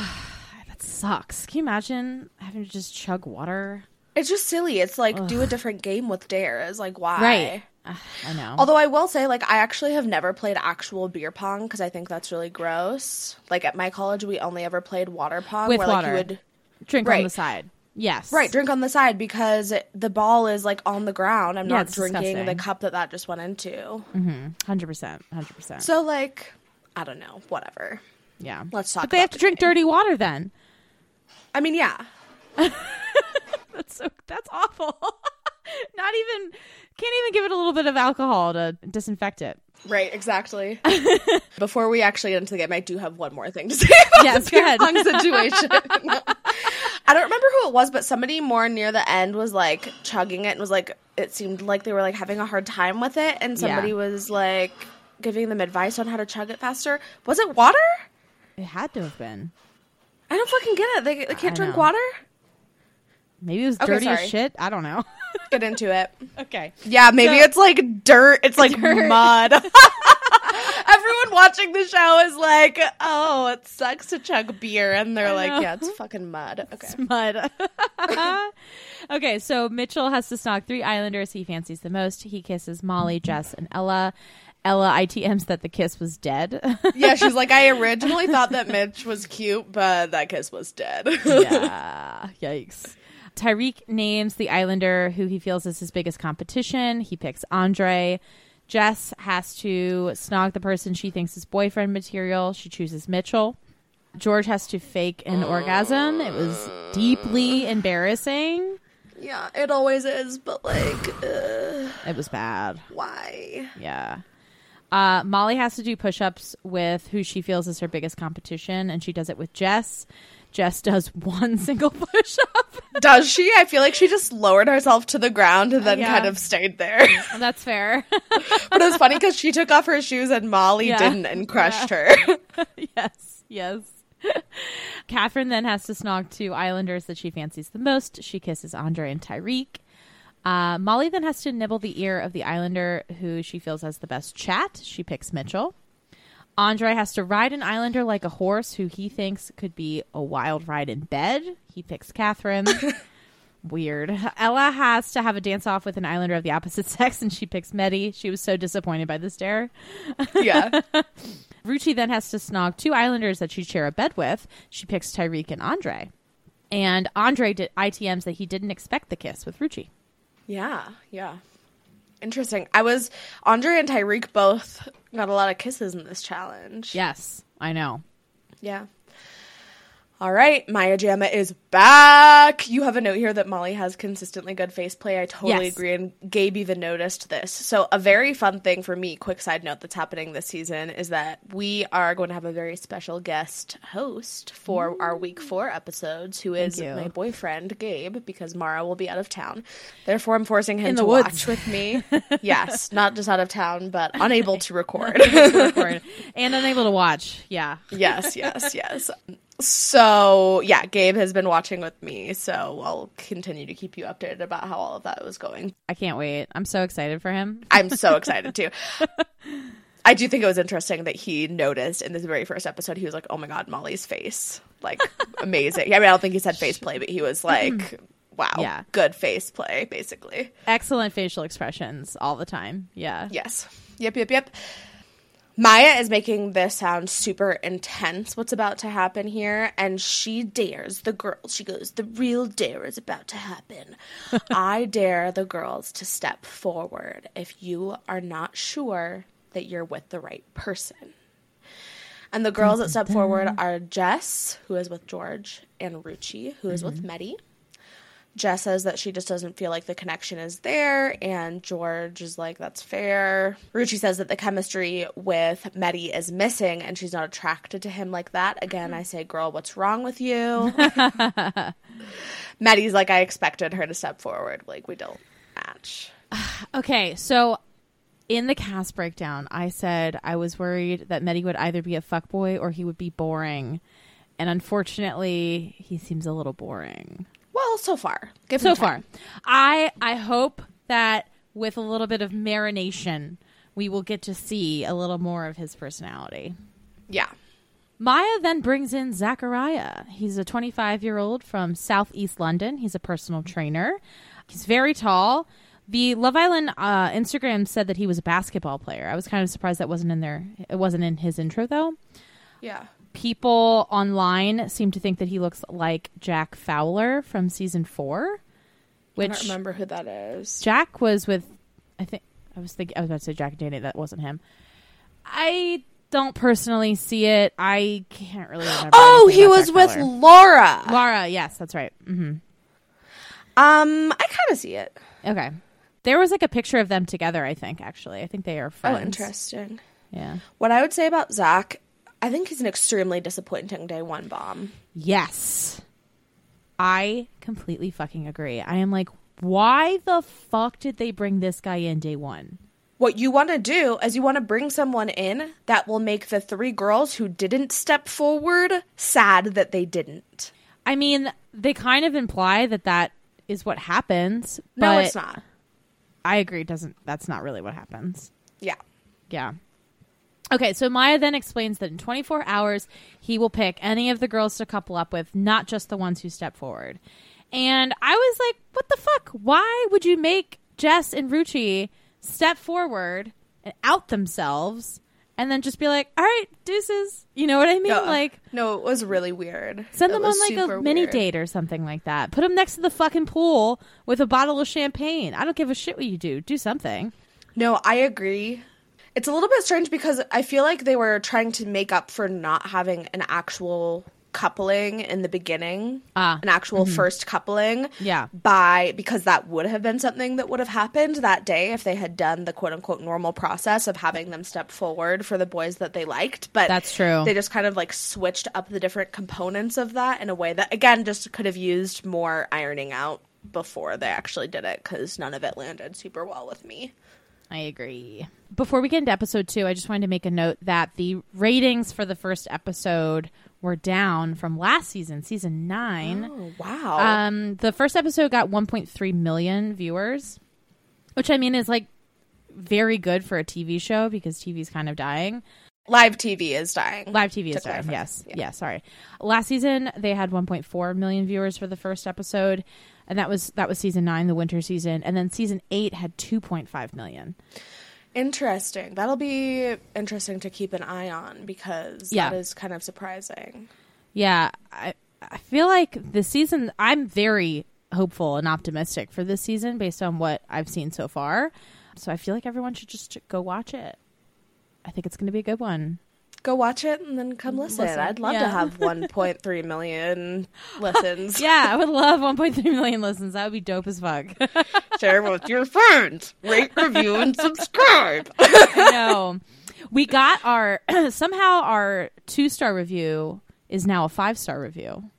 [SPEAKER 6] That sucks. Can you imagine having to just chug water?
[SPEAKER 7] it's just silly. It's like do a different game with dares. Like why?
[SPEAKER 6] Right. Ugh, *sighs* I know.
[SPEAKER 7] Although I will say, like, I actually have never played actual beer pong because I think that's really gross. Like at my college, we only ever played water pong,
[SPEAKER 6] With
[SPEAKER 7] where like
[SPEAKER 6] water.
[SPEAKER 7] you would
[SPEAKER 6] Drink on the side. Yes.
[SPEAKER 7] right drink on the side because the ball is like on the ground. I'm
[SPEAKER 6] Yeah,
[SPEAKER 7] not
[SPEAKER 6] it's
[SPEAKER 7] drinking
[SPEAKER 6] disgusting.
[SPEAKER 7] the cup that that just went into. Mm-hmm.
[SPEAKER 6] Hundred percent. Hundred percent.
[SPEAKER 7] So like, I don't know. Whatever.
[SPEAKER 6] Yeah.
[SPEAKER 7] Let's talk
[SPEAKER 6] But they
[SPEAKER 7] about
[SPEAKER 6] have to
[SPEAKER 7] the
[SPEAKER 6] drink dirty water then.
[SPEAKER 7] I mean, yeah. *laughs*
[SPEAKER 6] That's so that's awful. *laughs* Not even can't even give it a little bit of alcohol to disinfect it.
[SPEAKER 7] Right, exactly. *laughs* Before we actually get into the game, I do have one more thing to *laughs* say about
[SPEAKER 6] Yes,
[SPEAKER 7] the
[SPEAKER 6] ahead.
[SPEAKER 7] pong *laughs* situation. I don't remember who it was, but somebody more near the end was like chugging it and was like, it seemed like they were like having a hard time with it, and somebody
[SPEAKER 6] Yeah.
[SPEAKER 7] was like giving them advice on how to chug it faster. Was it water?
[SPEAKER 6] It had to have been.
[SPEAKER 7] I don't fucking get it. They, they can't
[SPEAKER 6] I
[SPEAKER 7] drink
[SPEAKER 6] know.
[SPEAKER 7] water.
[SPEAKER 6] Maybe it was
[SPEAKER 7] Okay,
[SPEAKER 6] dirty
[SPEAKER 7] sorry.
[SPEAKER 6] as shit. I don't know. *laughs*
[SPEAKER 7] Get into it.
[SPEAKER 6] okay.
[SPEAKER 7] Yeah, maybe
[SPEAKER 6] So-
[SPEAKER 7] it's like dirt. It's like
[SPEAKER 6] Dirt.
[SPEAKER 7] mud. *laughs* *laughs* Everyone watching the show is like, "Oh, it sucks to chug beer," and they're
[SPEAKER 6] I
[SPEAKER 7] like,
[SPEAKER 6] know.
[SPEAKER 7] "Yeah, it's fucking mud." Okay.
[SPEAKER 6] Mud. okay, so Mitchell has to snog three islanders he fancies the most. He kisses Molly, Jess, and Ella. Ella ITMs that the kiss was dead.
[SPEAKER 7] Yeah, she's like, "I originally thought that Mitch was cute, but that kiss was dead."
[SPEAKER 6] yeah. Yikes. Tyrique names the Islander who he feels is his biggest competition. He picks Andre. Jess has to snog the person she thinks is boyfriend material. She chooses Mitchell. George has to fake an orgasm. It was deeply embarrassing.
[SPEAKER 7] yeah, it always is, but like, uh,
[SPEAKER 6] It was bad.
[SPEAKER 7] why?
[SPEAKER 6] Yeah. Uh, Molly has to do push ups with who she feels is her biggest competition, and she does it with Jess. Jess does *laughs* one single push up.
[SPEAKER 7] Does she? I feel like she just lowered herself to the ground and then
[SPEAKER 6] Yeah.
[SPEAKER 7] kind of stayed there. *laughs*
[SPEAKER 6] That's fair.
[SPEAKER 7] but it was funny because she took off her shoes and Molly
[SPEAKER 6] Yeah.
[SPEAKER 7] didn't and crushed her. *laughs*
[SPEAKER 6] yes, yes. Catherine then has to snog two islanders that she fancies the most. She kisses Andre and Tyrique. Uh, Molly then has to nibble the ear of the islander who she feels has the best chat. She picks Mitchell. Andre has to ride an islander like a horse who he thinks could be a wild ride in bed. He picks Catherine. *laughs* Weird. Ella has to have a dance off with an islander of the opposite *laughs* sex, and she picks Mehdi. She was so disappointed by this dare.
[SPEAKER 7] yeah. *laughs*
[SPEAKER 6] Ruchi then has to snog two islanders that she'd share a bed with. She picks Tyrique and Andre. And Andre did ITMs that he didn't expect the kiss with Ruchi.
[SPEAKER 7] Yeah, yeah. Interesting. I was Andre and Tyrique both got a lot of kisses in this challenge.
[SPEAKER 6] Yes, I know.
[SPEAKER 7] Yeah. All right, Maya Jama is back. You have a note here that Molly has consistently good face play. I totally
[SPEAKER 6] Yes.
[SPEAKER 7] agree, and Gabe even noticed this. So, a very fun thing for me, quick side note that's happening this season, is that we are going to have a very special guest host for our week four episodes, who is
[SPEAKER 6] you.
[SPEAKER 7] my boyfriend, Gabe, because Maura will be out of town. Therefore, I'm forcing him
[SPEAKER 6] In
[SPEAKER 7] to watch with me. *laughs* yes, not just out of town, but *laughs* unable to record.
[SPEAKER 6] Record. *laughs* and unable to watch. Yeah.
[SPEAKER 7] yes, yes, yes. So yeah, Gabe has been watching with me, so I'll continue to keep you updated about how all of that was going.
[SPEAKER 6] I can't wait. I'm so excited for him.
[SPEAKER 7] I'm so excited too. *laughs* I do think it was interesting that he noticed in this very first episode, he was like, "Oh my god, Molly's face, like *laughs* amazing." I mean, I don't think he said face play, but he was like, "Wow,
[SPEAKER 6] Yeah.
[SPEAKER 7] good face play," basically.
[SPEAKER 6] Excellent facial expressions all the time. Yeah.
[SPEAKER 7] Yes. Yep, yep, yep. Maya is making this sound super intense, what's about to happen here, and she dares the girls. She goes, The real dare is about to happen. *laughs* I dare the girls to step forward if you are not sure that you're with the right person. And the girls that step forward are Jess, who is with George, and Ruchi, who is with Mehdi. Jess says that she just doesn't feel like the connection is there, and George is like, that's fair. Ruchi says that the chemistry with Mehdi is missing and she's not attracted to him like that. Again, mm-hmm. I say, girl, what's wrong with you? *laughs* Mehdi's like, I expected her to step forward. Like, we don't match. *sighs*
[SPEAKER 6] Okay, so in the cast breakdown, I said I was worried that Mehdi would either be a fuckboy or he would be boring. And unfortunately, he seems a little boring.
[SPEAKER 7] Well, so far. Give
[SPEAKER 6] so far. I I hope that with a little bit of marination, we will get to see a little more of his personality.
[SPEAKER 7] Yeah.
[SPEAKER 6] Maya then brings in Zachariah. He's a 25 year old from Southeast London. He's a personal trainer. He's very tall. The Love Island uh, Instagram said that he was a basketball player. I was kind of surprised that wasn't in there. It wasn't in his intro though.
[SPEAKER 7] Yeah.
[SPEAKER 6] People online seem to think that he looks like Jack Fowler from season four, Which I
[SPEAKER 7] don't remember who that is.
[SPEAKER 6] Jack was with. I think I was thinking I was about to say Jack and Danny. That wasn't him. I don't personally see it. I can't really remember.
[SPEAKER 7] Oh, he was
[SPEAKER 6] Jack
[SPEAKER 7] with
[SPEAKER 6] Fowler.
[SPEAKER 7] Laura.
[SPEAKER 6] Laura. Yes, that's right. Mm-hmm.
[SPEAKER 7] Um, I kind of see it.
[SPEAKER 6] Okay. There was like a picture of them together. I think actually, I think they are friends.
[SPEAKER 7] Oh, interesting.
[SPEAKER 6] Yeah.
[SPEAKER 7] What I would say about Zach, I think he's an extremely disappointing day one bomb.
[SPEAKER 6] Yes. I completely fucking agree. I am like, why the fuck did they bring this guy in day one?
[SPEAKER 7] What you want to do is you want to bring someone in that will make the three girls who didn't step forward sad that they didn't.
[SPEAKER 6] I mean, they kind of imply that that is what happens.
[SPEAKER 7] No, it's not.
[SPEAKER 6] I agree. Doesn't that's not really what happens?
[SPEAKER 7] Yeah.
[SPEAKER 6] Yeah. Okay, so Maya then explains that in 24 hours he will pick any of the girls to couple up with, not just the ones who step forward. And I was like, "What the fuck? Why would you make Jess and Ruchi step forward and out themselves, and then just be like, "All right, deuces"? You know what I mean? Like,
[SPEAKER 7] no, it was really weird.
[SPEAKER 6] Send
[SPEAKER 7] It
[SPEAKER 6] them on like a mini
[SPEAKER 7] weird.
[SPEAKER 6] date or something like that. Put them next to the fucking pool with a bottle of champagne. I don't give a shit what you do. Do something.
[SPEAKER 7] No, I agree. It's a little bit strange because I feel like they were trying to make up for not having an actual coupling in the beginning,
[SPEAKER 6] Ah,
[SPEAKER 7] an actual first coupling.
[SPEAKER 6] Yeah.
[SPEAKER 7] By because that would have been something that would have happened that day if they had done the quote unquote normal process of having them step forward for the boys that they liked. But
[SPEAKER 6] That's true.
[SPEAKER 7] They just kind of like switched up the different components of that in a way that again just could have used more ironing out before they actually did it because none of it landed super well with me.
[SPEAKER 6] I agree. Before we get into episode two, I just wanted to make a note that the ratings for the first episode were down from last season, season nine.
[SPEAKER 7] Oh wow.
[SPEAKER 6] Um, the first episode got 1.3 million viewers, which I mean is like very good for a TV show because TV's kind of dying.
[SPEAKER 7] Live TV is dying.
[SPEAKER 6] Live TV is dying.
[SPEAKER 7] clarify.
[SPEAKER 6] Yes.
[SPEAKER 7] Yeah.
[SPEAKER 6] Yeah. Sorry. Last season they had 1.4 million viewers for the first episode, and that was that was season nine, the winter season, and then season eight had 2.5 million.
[SPEAKER 7] Interesting. That'll be interesting to keep an eye on because
[SPEAKER 6] Yeah.
[SPEAKER 7] that is kind of surprising.
[SPEAKER 6] Yeah, I I feel like this season I'm very hopeful and optimistic for this season based on what I've seen so far. So I feel like everyone should just go watch it. I think it's going to be a good one.
[SPEAKER 7] Go watch it and then come listen.
[SPEAKER 6] Listen.
[SPEAKER 7] I'd love to have *laughs* 1.3 million listens. *laughs*
[SPEAKER 6] Yeah, I would love 1.3 million listens. That would be dope as fuck. *laughs*
[SPEAKER 7] Share with your friends. Rate, review, and subscribe.
[SPEAKER 6] I know. We got our *clears throat* somehow our two star review is now a five star review.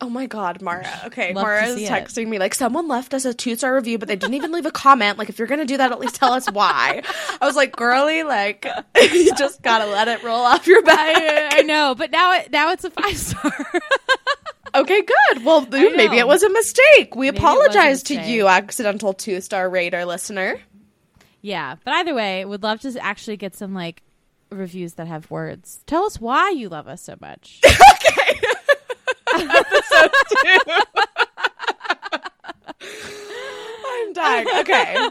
[SPEAKER 7] Oh my god, Maura. *sighs* Okay,
[SPEAKER 6] Love
[SPEAKER 7] Maura is
[SPEAKER 6] see it.
[SPEAKER 7] texting me like someone left us a two star review, but they didn't even leave a comment. Like, if you're gonna do that, at least tell us why. I was like, girly, like *laughs* you just gotta let it roll off your back.
[SPEAKER 6] I, I know, but now it now it's a five star. *laughs*
[SPEAKER 7] Okay, good. Well, dude, maybe it was a mistake. We
[SPEAKER 6] Maybe
[SPEAKER 7] apologize to you, accidental two star rater listener.
[SPEAKER 6] yeah, but either way, would love to actually get some like reviews that have words. Tell us why you love us so much. *laughs*
[SPEAKER 7] I'm dying. Okay.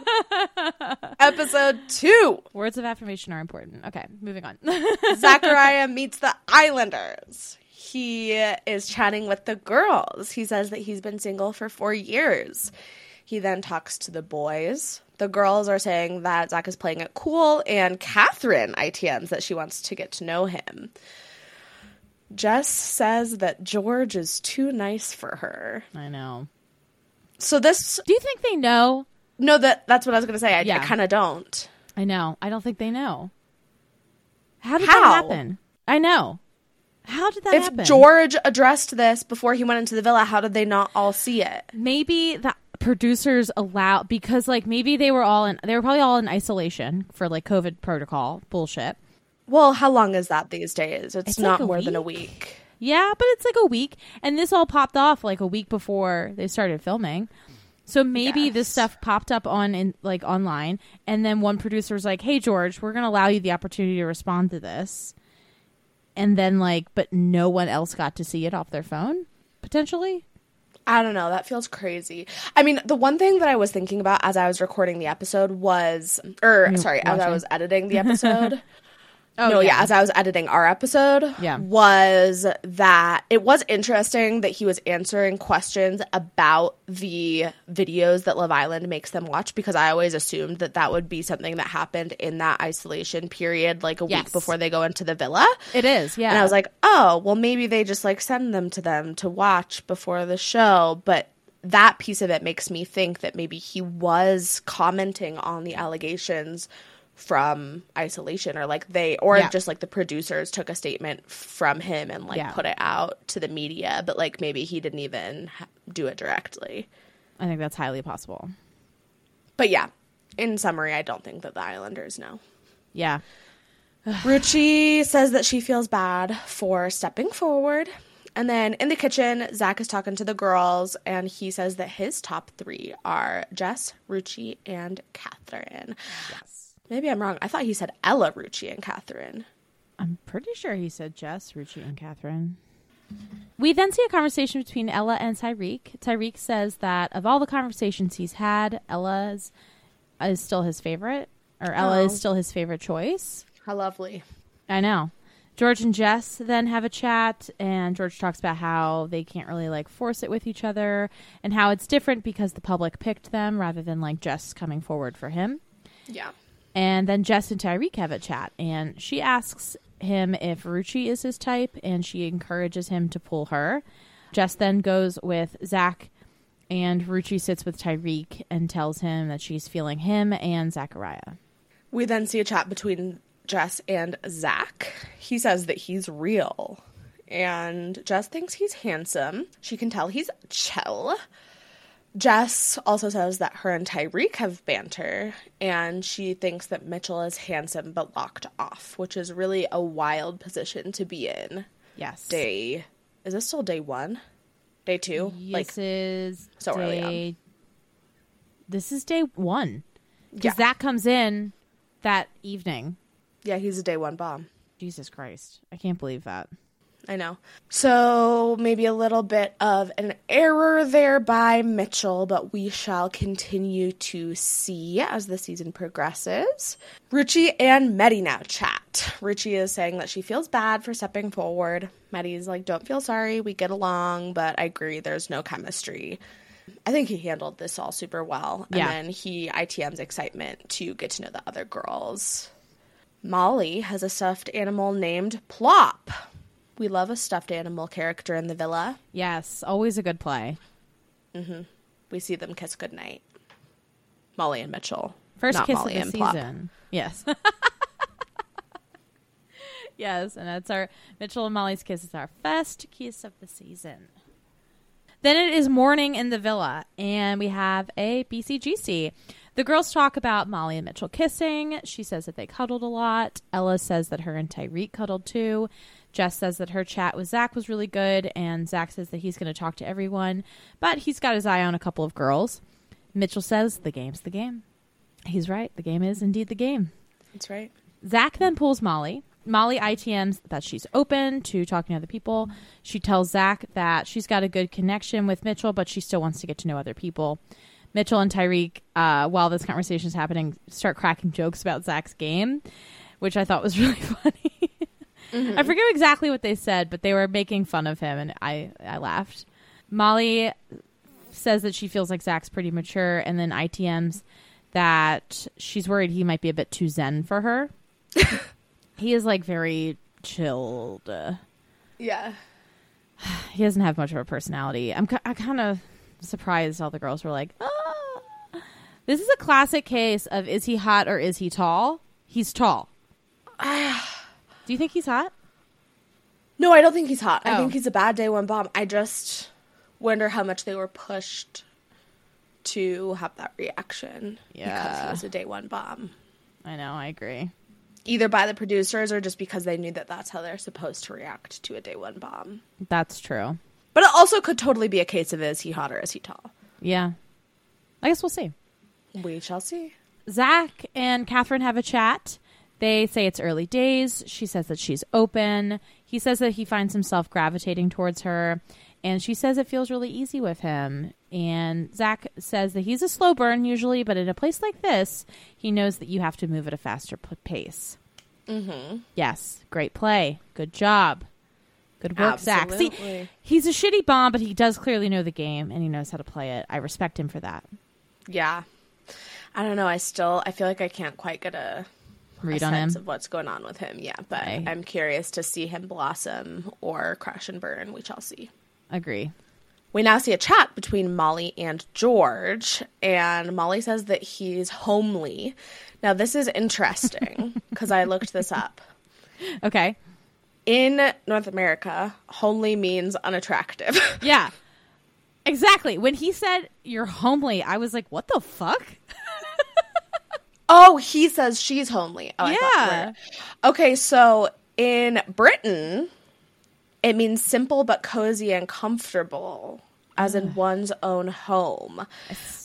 [SPEAKER 7] Episode two.
[SPEAKER 6] words of affirmation are important. Okay, moving on. *laughs*
[SPEAKER 7] Zachariah meets the Islanders. He is chatting with the girls. He says that he's been single for four years. He then talks to the boys. The girls are saying that Zach is playing it cool, and Catherine ITMs that she wants to get to know him. Jess says that George is too nice for her.
[SPEAKER 6] I know.
[SPEAKER 7] So this
[SPEAKER 6] Do you think they know?
[SPEAKER 7] no that that's what I was gonna say. I,
[SPEAKER 6] Yeah.
[SPEAKER 7] I kind of don't.
[SPEAKER 6] I know. I don't think they know. How did
[SPEAKER 7] How?
[SPEAKER 6] that happen? I know. How did that
[SPEAKER 7] If
[SPEAKER 6] happen?
[SPEAKER 7] George addressed this before he went into the villa, how did they not all see it?
[SPEAKER 6] maybe the producers allow because like maybe they were all in they were probably all in isolation for like COVID protocol bullshit.
[SPEAKER 7] Well, how long is that these days? It's,
[SPEAKER 6] It's
[SPEAKER 7] not
[SPEAKER 6] like
[SPEAKER 7] more than a
[SPEAKER 6] week.
[SPEAKER 7] week.
[SPEAKER 6] Yeah, but it's like a week, and this all popped off like a week before they started filming. So maybe this stuff popped up on in like online, and then one producer was like, "Hey George, we're gonna allow you the opportunity to respond to this," and then like, but no one else got to see it off their phone potentially.
[SPEAKER 7] I don't know. That feels crazy. I mean, the one thing that I was thinking about as I was recording the episode was, er, or sorry, as I was editing the episode. *laughs*
[SPEAKER 6] Oh
[SPEAKER 7] no, yeah. as I was editing our episode,
[SPEAKER 6] Yeah.
[SPEAKER 7] was that it was interesting that he was answering questions about the videos that Love Island makes them watch because I always assumed that that would be something that happened in that isolation period, like a
[SPEAKER 6] Yes.
[SPEAKER 7] week before they go into the villa.
[SPEAKER 6] it is. Yeah,
[SPEAKER 7] And I was like, oh, well, maybe they just like send them to them to watch before the show. But that piece of it makes me think that maybe he was commenting on the allegations from isolation or like they or
[SPEAKER 6] Yeah.
[SPEAKER 7] just like the producers took a statement from him and like
[SPEAKER 6] Yeah.
[SPEAKER 7] put it out to the media but like maybe he didn't even ha- do it directly
[SPEAKER 6] I think that's highly possible.
[SPEAKER 7] but yeah in summary i don't think that the islanders know
[SPEAKER 6] Yeah, *sighs*
[SPEAKER 7] Ruchi says that she feels bad for stepping forward. And then in the kitchen, Zach is talking to the girls, and he says that his top three are Jess, Ruchi, and Catherine. Yes. Maybe I'm wrong. I thought he said Ella, Ruchi, and Catherine.
[SPEAKER 6] I'm pretty sure he said Jess, Ruchi, and Catherine. We then see a conversation between Ella and Tyrique. Tyrique says that of all the conversations he's had, Ella's is still his favorite, or Ella
[SPEAKER 7] Oh.
[SPEAKER 6] is still his favorite choice.
[SPEAKER 7] How lovely.
[SPEAKER 6] I know. George and Jess then have a chat, and George talks about how they can't really like force it with each other, and how it's different because the public picked them rather than like Jess coming forward for him.
[SPEAKER 7] Yeah.
[SPEAKER 6] And then Jess and Tyrique have a chat, and she asks him if Ruchi is his type, and she encourages him to pull her. Jess then goes with Zach, and Ruchi sits with Tyrique and tells him that she's feeling him and Zachariah.
[SPEAKER 7] We then see a chat between Jess and Zach. He says that he's real. And Jess thinks he's handsome. She can tell he's chill. Jess also says that her and Tyrique have banter, and she thinks that Mitchell is handsome but locked off, which is really a wild position to be in.
[SPEAKER 6] Yes.
[SPEAKER 7] Day. Is this still day one? Day two? like,
[SPEAKER 6] this is
[SPEAKER 7] so early
[SPEAKER 6] day, This is day one. Because
[SPEAKER 7] Yeah.
[SPEAKER 6] that comes in that evening.
[SPEAKER 7] yeah, he's a day one bomb.
[SPEAKER 6] Jesus Christ. I can't believe that.
[SPEAKER 7] I know. So maybe a little bit of an error there by Mitchell, but we shall continue to see as the season progresses. Ruchi and Mehdi now chat. Ruchi is saying that she feels bad for stepping forward. Mehdi's like, don't feel sorry, we get along, but I agree there's no chemistry. I think he handled this all super well. And
[SPEAKER 6] Yeah.
[SPEAKER 7] then he ITM's excitement to get to know the other girls. Molly has a stuffed animal named Plop. We love a stuffed animal character in the villa.
[SPEAKER 6] Yes. Always a good play. Mm-hmm.
[SPEAKER 7] We see them kiss goodnight. Molly and Mitchell.
[SPEAKER 6] First
[SPEAKER 7] not
[SPEAKER 6] kiss
[SPEAKER 7] Molly
[SPEAKER 6] of the
[SPEAKER 7] Plop.
[SPEAKER 6] season. Yes. *laughs* yes, and that's our Mitchell and Molly's kiss is our first kiss of the season. Then it is morning in the villa, and we have a BCGC. The girls talk about Molly and Mitchell kissing. She says that they cuddled a lot. Ella says that her and Tyrique cuddled too. Jess says that her chat with Zach was really good, and Zach says that he's going to talk to everyone, but he's got his eye on a couple of girls. Mitchell says the game's the game. He's right. The game is indeed the game.
[SPEAKER 7] That's right.
[SPEAKER 6] Zach then pulls Molly. Molly ITMs that she's open to talking to other people. She tells Zach that she's got a good connection with Mitchell, but she still wants to get to know other people. Mitchell and Tyrique, uh, while this conversation is happening, start cracking jokes about Zach's game, which I thought was *laughs* really funny. I forget exactly what they said, but they were making fun of him, and I, I laughed. Molly says that she feels like Zach's pretty mature, and then ITMs that she's worried he might be a bit too zen for her. *laughs* he is like very chilled.
[SPEAKER 7] Yeah.
[SPEAKER 6] he doesn't have much of a personality. I'm I kind of surprised all the girls were like, ah. This is a classic case of is he hot or is he tall? He's tall. *sighs* Do you think he's hot?
[SPEAKER 7] No, I don't think he's hot. I
[SPEAKER 6] Oh.
[SPEAKER 7] think he's a bad day one bomb. I just wonder how much they were pushed to have that reaction
[SPEAKER 6] Yeah.
[SPEAKER 7] because he was a day one bomb.
[SPEAKER 6] I know, I agree.
[SPEAKER 7] Either by the producers or just because they knew that that's how they're supposed to react to a day one bomb.
[SPEAKER 6] That's true.
[SPEAKER 7] But it also could totally be a case of is he hot or is he tall?
[SPEAKER 6] Yeah. I guess we'll see.
[SPEAKER 7] We shall see.
[SPEAKER 6] Zach and Catherine have a chat. They say it's early days. She says that she's open. He says that he finds himself gravitating towards her. And she says it feels really easy with him. And Zach says that he's a slow burn usually, but in a place like this, he knows that you have to move at a faster p- pace. Mm-hmm. Yes, great play. Good job. Good work, Zach. See, he's a shitty bomb, but he does clearly know the game and he knows how to play it. I respect him for that.
[SPEAKER 7] Yeah. I don't know. I still I feel like I can't quite get a,
[SPEAKER 6] Read on him.
[SPEAKER 7] of what's going on with him. Yeah, but
[SPEAKER 6] I-
[SPEAKER 7] I'm curious to see him blossom or crash and burn. We shall see.
[SPEAKER 6] Agree.
[SPEAKER 7] We now see a chat between Molly and George, and Molly says that he's homely. Now, this is interesting *laughs* because I looked this up.
[SPEAKER 6] Okay.
[SPEAKER 7] In North America, homely means unattractive. *laughs*
[SPEAKER 6] Yeah. Exactly. When he said you're homely, I was like, what the fuck?
[SPEAKER 7] Oh, he says she's homely. Oh, I thought
[SPEAKER 6] Yeah.
[SPEAKER 7] Okay, so in Britain, it means simple but cozy and comfortable, as in ah. one's own home.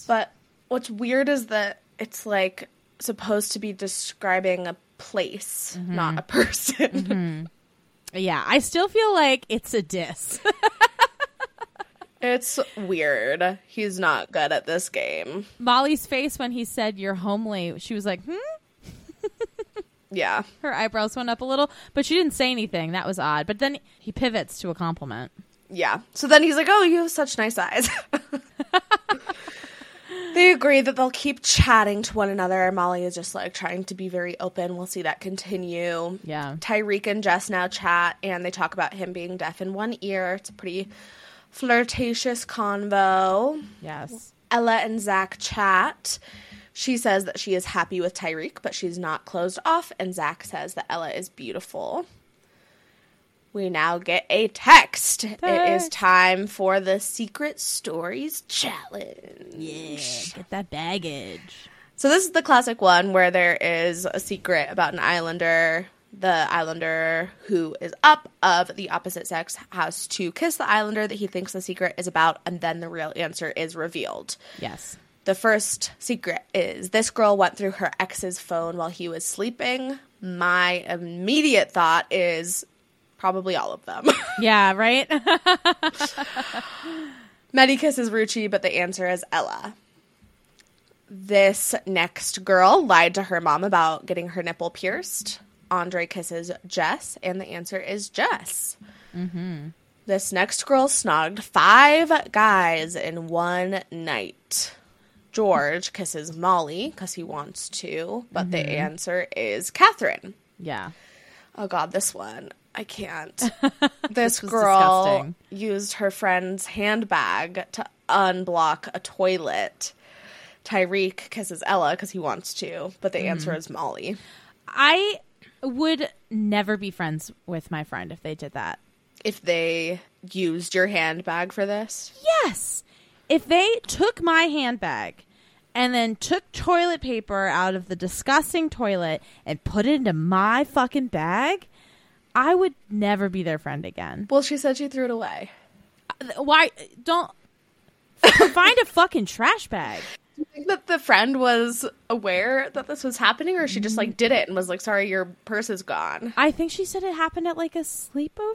[SPEAKER 7] But what's weird is that it's like supposed to be describing a place, mm-hmm. not a *laughs* person. Mm-hmm.
[SPEAKER 6] Yeah, I still feel like it's a diss. *laughs*
[SPEAKER 7] it's weird. He's not good at this game.
[SPEAKER 6] Molly's face when he said you're homely, she was like, hmm?
[SPEAKER 7] Yeah.
[SPEAKER 6] Her eyebrows went up a little, but she didn't say anything. That was odd. But then he pivots to a compliment.
[SPEAKER 7] Yeah. So then he's like, "Oh, you have such nice eyes." *laughs* they agree that they'll keep chatting to one another. Molly is just like trying to be very open. We'll see that continue.
[SPEAKER 6] Yeah.
[SPEAKER 7] Tyrique and Jess now chat and they talk about him being deaf in one ear. It's pretty flirtatious convo.
[SPEAKER 6] Yes.
[SPEAKER 7] Ella and Zach chat. She says that she is happy with Tyrique, but she's not closed off, and Zach says that Ella is beautiful. We now get a text. It is time for the Secret Stories Challenge.
[SPEAKER 6] Yeah. Get that baggage.
[SPEAKER 7] So this is the classic one where there is a secret about an islander. The islander who is up of the opposite sex has to kiss the islander that he thinks the secret is about, and then the real answer is revealed.
[SPEAKER 6] Yes.
[SPEAKER 7] The first secret is this girl went through her ex's phone while he was sleeping. My immediate thought is probably all of them. *laughs*
[SPEAKER 6] Yeah, right? *laughs*
[SPEAKER 7] Mehdi kisses Ruchi, but the answer is Ella. This next girl lied to her mom about getting her nipple pierced. Andre kisses Jess, and the answer is Jess. This next girl snogged five guys in one night. George kisses Molly because he wants to, but the answer is Catherine.
[SPEAKER 6] yeah.
[SPEAKER 7] Oh god, this one. I can't. *laughs* This,
[SPEAKER 6] was
[SPEAKER 7] girl
[SPEAKER 6] disgusting.
[SPEAKER 7] used her friend's handbag to unblock a toilet. Tyrique kisses Ella because he wants to, but the
[SPEAKER 6] Mm-hmm.
[SPEAKER 7] answer is Molly.
[SPEAKER 6] I would never be friends with my friend if they did that.
[SPEAKER 7] if they used your handbag for this.
[SPEAKER 6] Yes. If they took my handbag and then took toilet paper out of the disgusting toilet and put it into my fucking bag, I would never be their friend again.
[SPEAKER 7] Well, she said she threw it away.
[SPEAKER 6] Why don't *coughs* find a fucking trash bag?
[SPEAKER 7] Think that the friend was aware that this was happening, or she just like did it and was like, "Sorry, your purse is gone."
[SPEAKER 6] I think she said it happened at like a sleepover.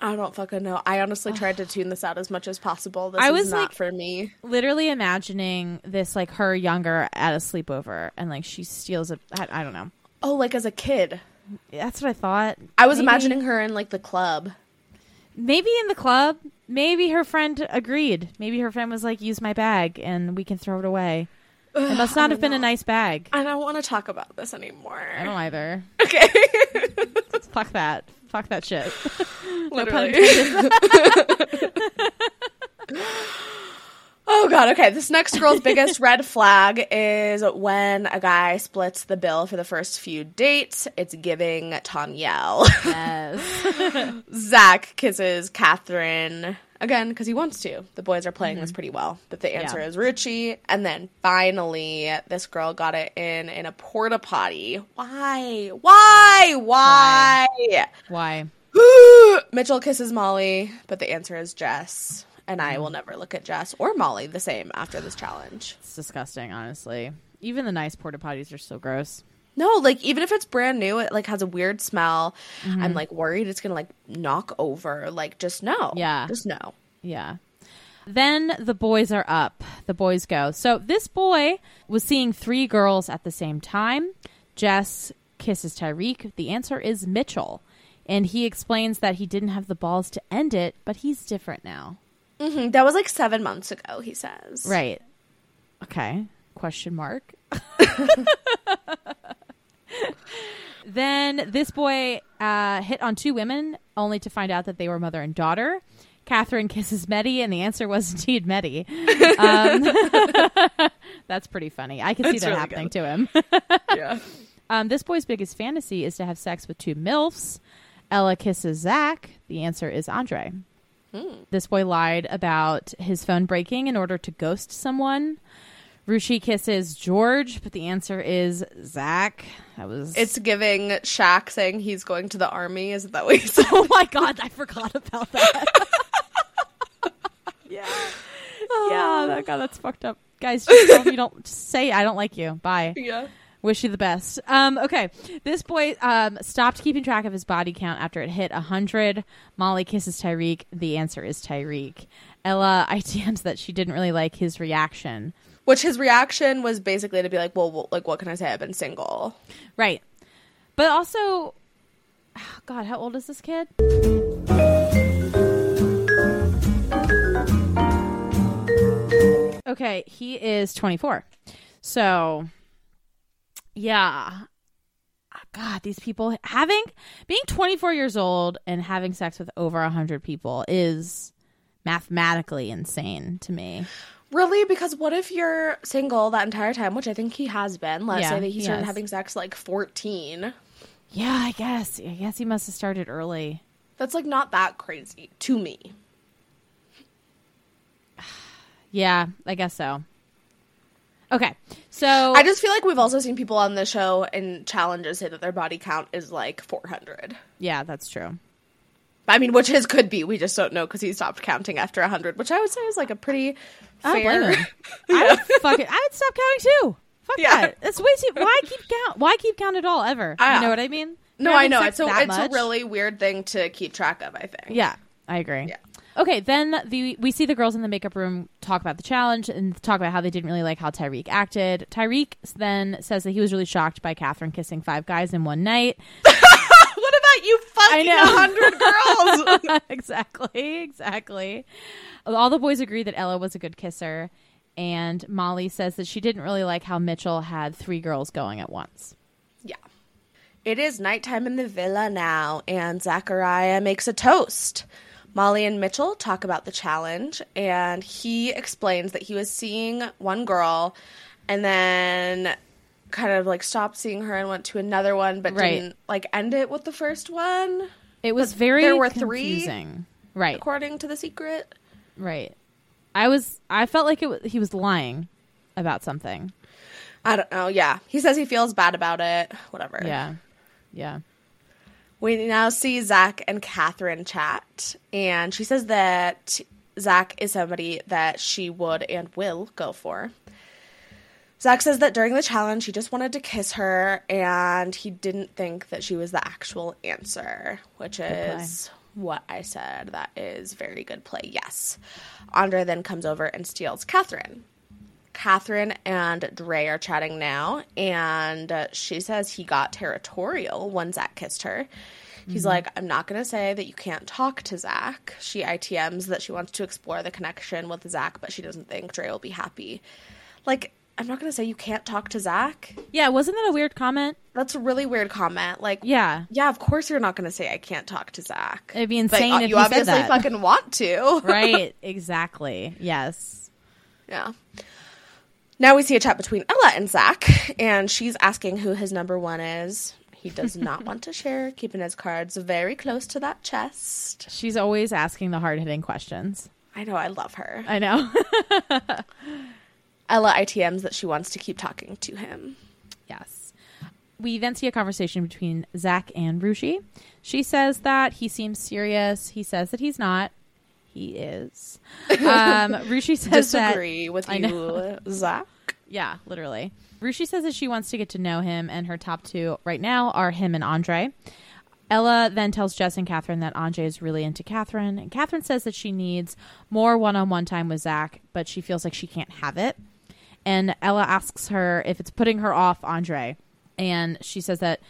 [SPEAKER 7] I don't fucking know. I honestly tried to tune this out as much as possible. This
[SPEAKER 6] I
[SPEAKER 7] is
[SPEAKER 6] was,
[SPEAKER 7] not
[SPEAKER 6] like-
[SPEAKER 7] for me.
[SPEAKER 6] Literally imagining this like her younger at a sleepover and like she steals a I, I don't know.
[SPEAKER 7] Oh, like as a kid,
[SPEAKER 6] That's what I thought.
[SPEAKER 7] I was
[SPEAKER 6] Maybe-
[SPEAKER 7] imagining her in like the club.
[SPEAKER 6] Maybe in the club. Maybe her friend agreed. Maybe her friend was like, "Use my bag and we can throw it away." It must not have been a nice bag.
[SPEAKER 7] I don't want to talk about this anymore.
[SPEAKER 6] I don't either.
[SPEAKER 7] Okay, *laughs*
[SPEAKER 6] Fuck that. Fuck that shit. *laughs*
[SPEAKER 7] Literally.
[SPEAKER 6] intended. *laughs*
[SPEAKER 7] Oh god, okay. This next girl's biggest *laughs* red flag is when a guy splits the bill for the first few dates. It's giving Tanyel.
[SPEAKER 6] yes. *laughs*
[SPEAKER 7] Zach kisses Catherine again because he wants to. The boys are playing this mm-hmm. pretty well, but the answer
[SPEAKER 6] Yeah.
[SPEAKER 7] is Ruchi. And then finally, this girl got it in in a porta potty. Why? Why? Why?
[SPEAKER 6] Why? *gasps*
[SPEAKER 7] Mitchell kisses Molly, but the answer is Jess. And I will mm-hmm. never look at Jess or Molly the same after this challenge.
[SPEAKER 6] It's disgusting, honestly. Even the nice porta potties are so gross.
[SPEAKER 7] No, like even if it's brand new, it like has a weird smell. I'm mm-hmm. like worried it's gonna like knock over. Like just no.
[SPEAKER 6] Yeah.
[SPEAKER 7] Just no.
[SPEAKER 6] Yeah. Then the boys are up. The boys go. So this boy was seeing three girls at the same time. Jess kisses Tyrique. The answer is Mitchell. And he explains that he didn't have the balls to end it, but he's different now.
[SPEAKER 7] Mhm, That was like seven months ago, he says.
[SPEAKER 6] Right. Okay. Question mark. *laughs* then this boy uh, hit on two women, only to find out that they were mother and daughter. Catherine kisses Mehdi, and the answer was indeed Mehdi. Um, *laughs* that's pretty funny. I can see
[SPEAKER 7] It's
[SPEAKER 6] that
[SPEAKER 7] really
[SPEAKER 6] happening
[SPEAKER 7] good.
[SPEAKER 6] to him. *laughs*
[SPEAKER 7] Yeah.
[SPEAKER 6] um, this boy's biggest fantasy is to have sex with two MILFs. Ella kisses Zach. The answer is Andre. This boy lied about his phone breaking in order to ghost someone. Ruchi kisses George, but the answer is Zach. That was
[SPEAKER 7] It's giving Shaq saying he's going to the army. Is that what he? *laughs*
[SPEAKER 6] Oh my god, I forgot about that. *laughs* yeah. Oh yeah, that, god, that's fucked up. Guys, just you don't just say I don't like you. Bye.
[SPEAKER 7] yeah.
[SPEAKER 6] Wish you the best. Um, okay, this boy um, stopped keeping track of his body count after it hit 100. Molly kisses Tyrique. The answer is Tyrique. Ella *laughs* ITMs that she didn't really like his reaction.
[SPEAKER 7] Which his reaction was basically to be like, well, well, like, what can I say? I've been single.
[SPEAKER 6] Right. But also, *sighs* God, how old is this kid? Okay, he is 24. So, yeah. Ah, God, these people having being 24 years old and having sex with over 100 people is mathematically insane to me.
[SPEAKER 7] Really? Because what if you're single that entire time, which I think he has been? Let's
[SPEAKER 6] Yeah,
[SPEAKER 7] say that he
[SPEAKER 6] he
[SPEAKER 7] started having sex like 14.
[SPEAKER 6] Yeah, I guess. I guess he must have started early.
[SPEAKER 7] That's like not that crazy to me. *sighs*
[SPEAKER 6] Yeah, I guess so. Okay, so
[SPEAKER 7] I just feel like we've also seen people on the show and challenges say that their body count is like 400.
[SPEAKER 6] yeah, that's true.
[SPEAKER 7] I mean, which his could be. We just don't know because he stopped counting after 100, which I would say is like a pretty
[SPEAKER 6] I
[SPEAKER 7] fair.
[SPEAKER 6] him. *laughs* I would fuck it. I would stop counting too. Fuck
[SPEAKER 7] Yeah.
[SPEAKER 6] that. That's way too. Why keep count? Why keep count at all ever?
[SPEAKER 7] Ah.
[SPEAKER 6] you know what I mean?
[SPEAKER 7] no, I know. It's a, it's a really weird thing to keep track of, I think.
[SPEAKER 6] Yeah, I agree.
[SPEAKER 7] Yeah.
[SPEAKER 6] Okay, then the we see the girls in the makeup room talk about the challenge and talk about how they didn't really like how Tyrique acted. Tyrique then says that he was really shocked by Catherine kissing five guys in one night. *laughs*
[SPEAKER 7] what about you fucking. 100 girls? *laughs*
[SPEAKER 6] exactly, exactly. All the boys agree that Ella was a good kisser, and Molly says that she didn't really like how Mitchell had three girls going at once.
[SPEAKER 7] yeah. It is nighttime in the villa now, and Zachariah makes a toast. Molly and Mitchell talk about the challenge, and he explains that he was seeing one girl and then kind of like stopped seeing her and went to another one, but
[SPEAKER 6] Right.
[SPEAKER 7] didn't like end it with the first one.
[SPEAKER 6] It was
[SPEAKER 7] But
[SPEAKER 6] very
[SPEAKER 7] there were three?
[SPEAKER 6] confusing. Right.
[SPEAKER 7] according to the secret.
[SPEAKER 6] Right. I was I felt like it was, he was lying about something.
[SPEAKER 7] I don't know. Yeah, he says he feels bad about it. Whatever.
[SPEAKER 6] Yeah. Yeah.
[SPEAKER 7] We now see Zach and Catherine chat, and she says that Zach is somebody that she would and will go for. Zach says that during the challenge, he just wanted to kiss her, and he didn't think that she was the actual answer, which is what I said. That is very good play. Yes. Andre then comes over and steals Catherine. Catherine and Dre are chatting now, and uh, she says he got territorial when Zach kissed her. He's like, I'm not going to say that you can't talk to Zach. She ITMs that she wants to explore the connection with Zach, but she doesn't think Dre will be happy. Like, I'm not going to say you can't talk to Zach.
[SPEAKER 6] Yeah, wasn't that a weird comment?
[SPEAKER 7] That's a really weird comment. Like,
[SPEAKER 6] Yeah.
[SPEAKER 7] yeah, of course you're not going to say I can't talk to Zach.
[SPEAKER 6] It'd be
[SPEAKER 7] But,
[SPEAKER 6] insane
[SPEAKER 7] uh,
[SPEAKER 6] if
[SPEAKER 7] you
[SPEAKER 6] you
[SPEAKER 7] obviously fucking want to.
[SPEAKER 6] right, *laughs* exactly. Yes.
[SPEAKER 7] Yeah. Now we see a chat between Ella and Zach, and she's asking who his number one is. He does not want to share, keeping his cards very close to that chest.
[SPEAKER 6] She's always asking the hard-hitting questions.
[SPEAKER 7] I know, I love her.
[SPEAKER 6] I know. *laughs*
[SPEAKER 7] Ella ITMs that she wants to keep talking to him.
[SPEAKER 6] Yes. We then see a conversation between Zach and Ruchi. She says that he seems serious. He says that he's not. He is. *laughs* Um, Ruchi says that.
[SPEAKER 7] Disagree with
[SPEAKER 6] I
[SPEAKER 7] you. *laughs* Zach.
[SPEAKER 6] Yeah, literally. Ruchi says that she wants to get to know him, and her top two right now are him and Andre. Ella then tells Jess and Catherine that Andre is really into Catherine, and Catherine says that she needs more one on one time with Zach, but she feels like she can't have it. And Ella asks her if it's putting her off Andre, and she says that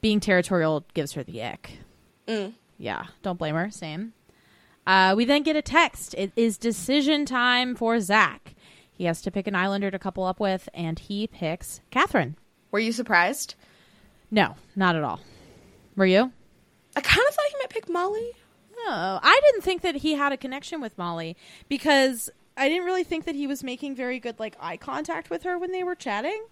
[SPEAKER 6] being territorial gives her the ick. Yeah, don't blame her. Same. Uh, we then get a text. It is decision time for Zach. He has to pick an Islander to couple up with, and he picks Catherine.
[SPEAKER 7] Were you surprised?
[SPEAKER 6] No, not at all. Were you?
[SPEAKER 7] I kind of thought he might pick Molly.
[SPEAKER 6] No, I didn't think that he had a connection with Molly because I didn't really think that he was making very good like eye contact with her when they were chatting.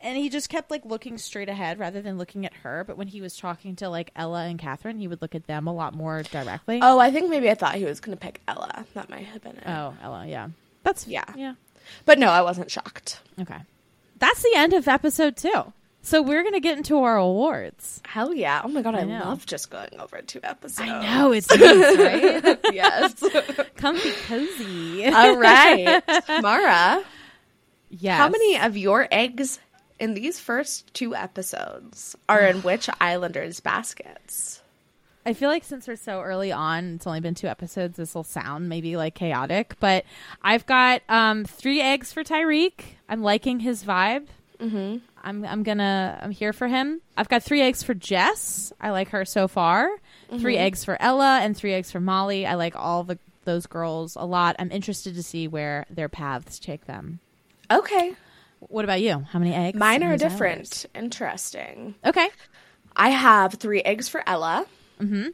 [SPEAKER 6] And he just kept like looking straight ahead rather than looking at her. But when he was talking to like Ella and Catherine, he would look at them a lot more directly.
[SPEAKER 7] Oh, I think maybe I thought he was going to pick Ella. That might have been it.
[SPEAKER 6] Oh, Ella, yeah. That's
[SPEAKER 7] Yeah.
[SPEAKER 6] Yeah.
[SPEAKER 7] But no, I wasn't shocked.
[SPEAKER 6] Okay. That's the end of episode two. So we're going to get into our awards.
[SPEAKER 7] Hell yeah. Oh my god, I,
[SPEAKER 6] know.
[SPEAKER 7] love just going over two episodes.
[SPEAKER 6] I know it's nice, *laughs* right? *laughs*
[SPEAKER 7] yes. *laughs*
[SPEAKER 6] Comfy cozy.
[SPEAKER 7] All right. Maura,
[SPEAKER 6] yes.
[SPEAKER 7] how many of your eggs in these first two episodes are in *sighs* which Islanders' baskets?
[SPEAKER 6] I feel like since we're so early on, it's only been two episodes. This will sound maybe like chaotic, but I've got um, three eggs for Tyrique. I'm liking his vibe. Mm-hmm. I'm I'm gonna I'm here for him. I've got three eggs for Jess. I like her so far. Three eggs for Ella and three eggs for Molly. I like all the those girls a lot. I'm interested to see where their paths take them.
[SPEAKER 7] Okay.
[SPEAKER 6] What about you? How many eggs?
[SPEAKER 7] Mine are different. Interesting.
[SPEAKER 6] Okay.
[SPEAKER 7] I have three eggs for Ella. Mm-hmm.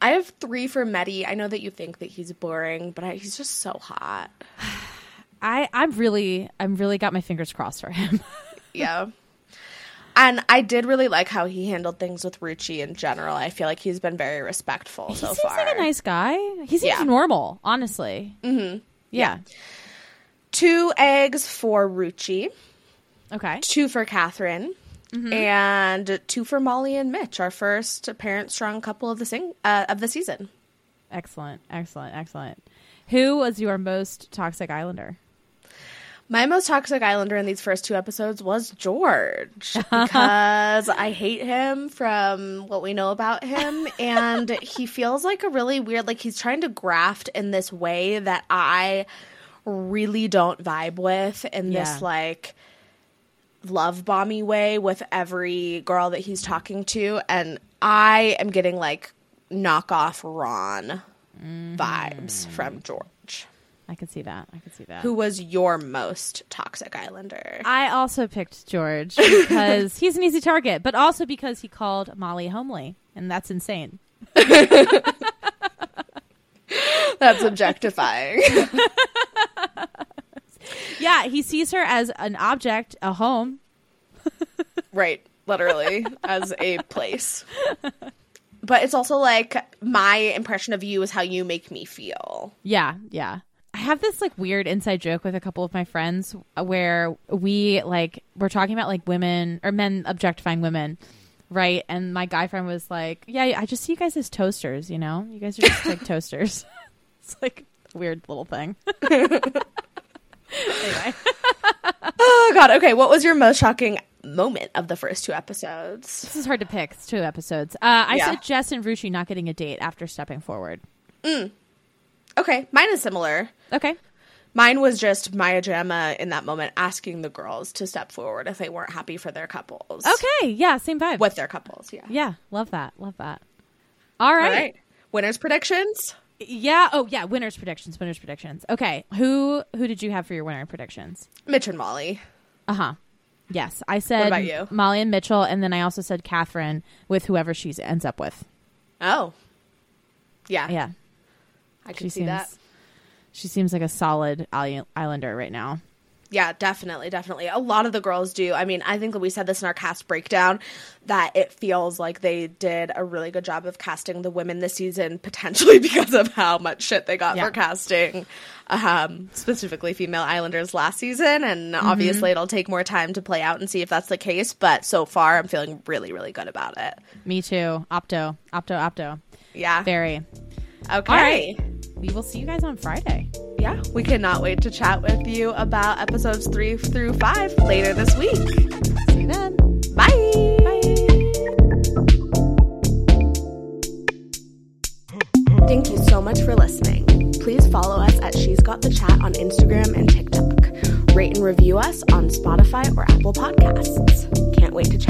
[SPEAKER 7] I have three for Mehdi. I know that you think that he's boring, but I, he's just so hot. *sighs*
[SPEAKER 6] I I'm really I'm really got my fingers crossed for him. *laughs*
[SPEAKER 7] Yeah. And I did really like how he handled things with Ruchi in general. I feel like he's been very respectful
[SPEAKER 6] he
[SPEAKER 7] so
[SPEAKER 6] seems
[SPEAKER 7] far.
[SPEAKER 6] like a nice guy. He seems
[SPEAKER 7] Yeah.
[SPEAKER 6] normal, honestly. Mm-hmm. Yeah.
[SPEAKER 7] Two eggs for Ruchi.
[SPEAKER 6] Okay.
[SPEAKER 7] two for Catherine,
[SPEAKER 6] Mm-hmm.
[SPEAKER 7] and two for Molly and Mitch, our first parent strong couple of the sing- uh, of the season.
[SPEAKER 6] Excellent. Excellent. Excellent. Who was your most toxic Islander?
[SPEAKER 7] My most toxic Islander in these first two episodes was George *laughs* because I hate him from what we know about him. And he feels like a really weird, like he's trying to graft in this way that I really don't vibe with in
[SPEAKER 6] Yeah.
[SPEAKER 7] this like love bomby way with every girl that he's talking to. And I am getting like knockoff Ron mm-hmm. vibes from George.
[SPEAKER 6] I could see that. I could see that.
[SPEAKER 7] Who was your most toxic Islander?
[SPEAKER 6] I also picked George *laughs* because he's an easy target, but also because he called Molly homely, and that's insane. *laughs*
[SPEAKER 7] That's objectifying. *laughs*
[SPEAKER 6] Yeah, he sees her as an object, a home.
[SPEAKER 7] right. Literally, as a place. but it's also like my impression of you is how you make me feel.
[SPEAKER 6] Yeah, yeah. I have this like weird inside joke with a couple of my friends where we like we're talking about like women or men objectifying women, right? And my guy friend was like, "Yeah, I just see you guys as toasters. You know, you guys are just like *laughs* toasters." *laughs* it's like a weird little thing. *laughs* anyway,
[SPEAKER 7] Oh god. Okay, what was your most shocking moment of the first two episodes?
[SPEAKER 6] this is hard to pick. It's two episodes. Uh, I
[SPEAKER 7] Yeah.
[SPEAKER 6] Jess and Ruchi not getting a date after stepping forward.
[SPEAKER 7] Okay, mine is similar.
[SPEAKER 6] Okay.
[SPEAKER 7] Mine was just Maya Jama in that moment asking the girls to step forward if they weren't happy for their couples.
[SPEAKER 6] Okay. Yeah. Same vibe.
[SPEAKER 7] With their couples, yeah.
[SPEAKER 6] Yeah. Love that. Love that. All
[SPEAKER 7] All
[SPEAKER 6] right.
[SPEAKER 7] right. Winners predictions?
[SPEAKER 6] Yeah. Oh, yeah. Winners predictions. Winners predictions. Okay. Who who did you have for your winner predictions?
[SPEAKER 7] Mitch and Molly.
[SPEAKER 6] Uh huh. Yes, I said
[SPEAKER 7] about you?
[SPEAKER 6] Molly and Mitchell, and then I also said Catherine with whoever she ends up with.
[SPEAKER 7] Oh. Yeah.
[SPEAKER 6] Yeah,
[SPEAKER 7] I
[SPEAKER 6] she
[SPEAKER 7] can see
[SPEAKER 6] seems
[SPEAKER 7] that.
[SPEAKER 6] She seems like a solid Islander right now.
[SPEAKER 7] Yeah, definitely, definitely. A lot of the girls do. I mean, I think that we said this in our cast breakdown that it feels like they did a really good job of casting the women this season, potentially *laughs* because of how much shit they got
[SPEAKER 6] Yeah.
[SPEAKER 7] for casting, um, specifically female Islanders last season. And obviously, it'll take more time to play out and see if that's the case. But so far, I'm feeling really, really good about it.
[SPEAKER 6] Me too. Opto, opto, opto.
[SPEAKER 7] Yeah.
[SPEAKER 6] Very.
[SPEAKER 7] Okay.
[SPEAKER 6] All right. We will see you guys on Friday.
[SPEAKER 7] Yeah. We cannot wait to chat with you about episodes three through five later this week.
[SPEAKER 6] See you then.
[SPEAKER 7] Bye. Bye. Thank you so much for listening. Please follow us at She's Got the Chat on Instagram and TikTok. Rate and review us on Spotify or Apple Podcasts. Can't wait to chat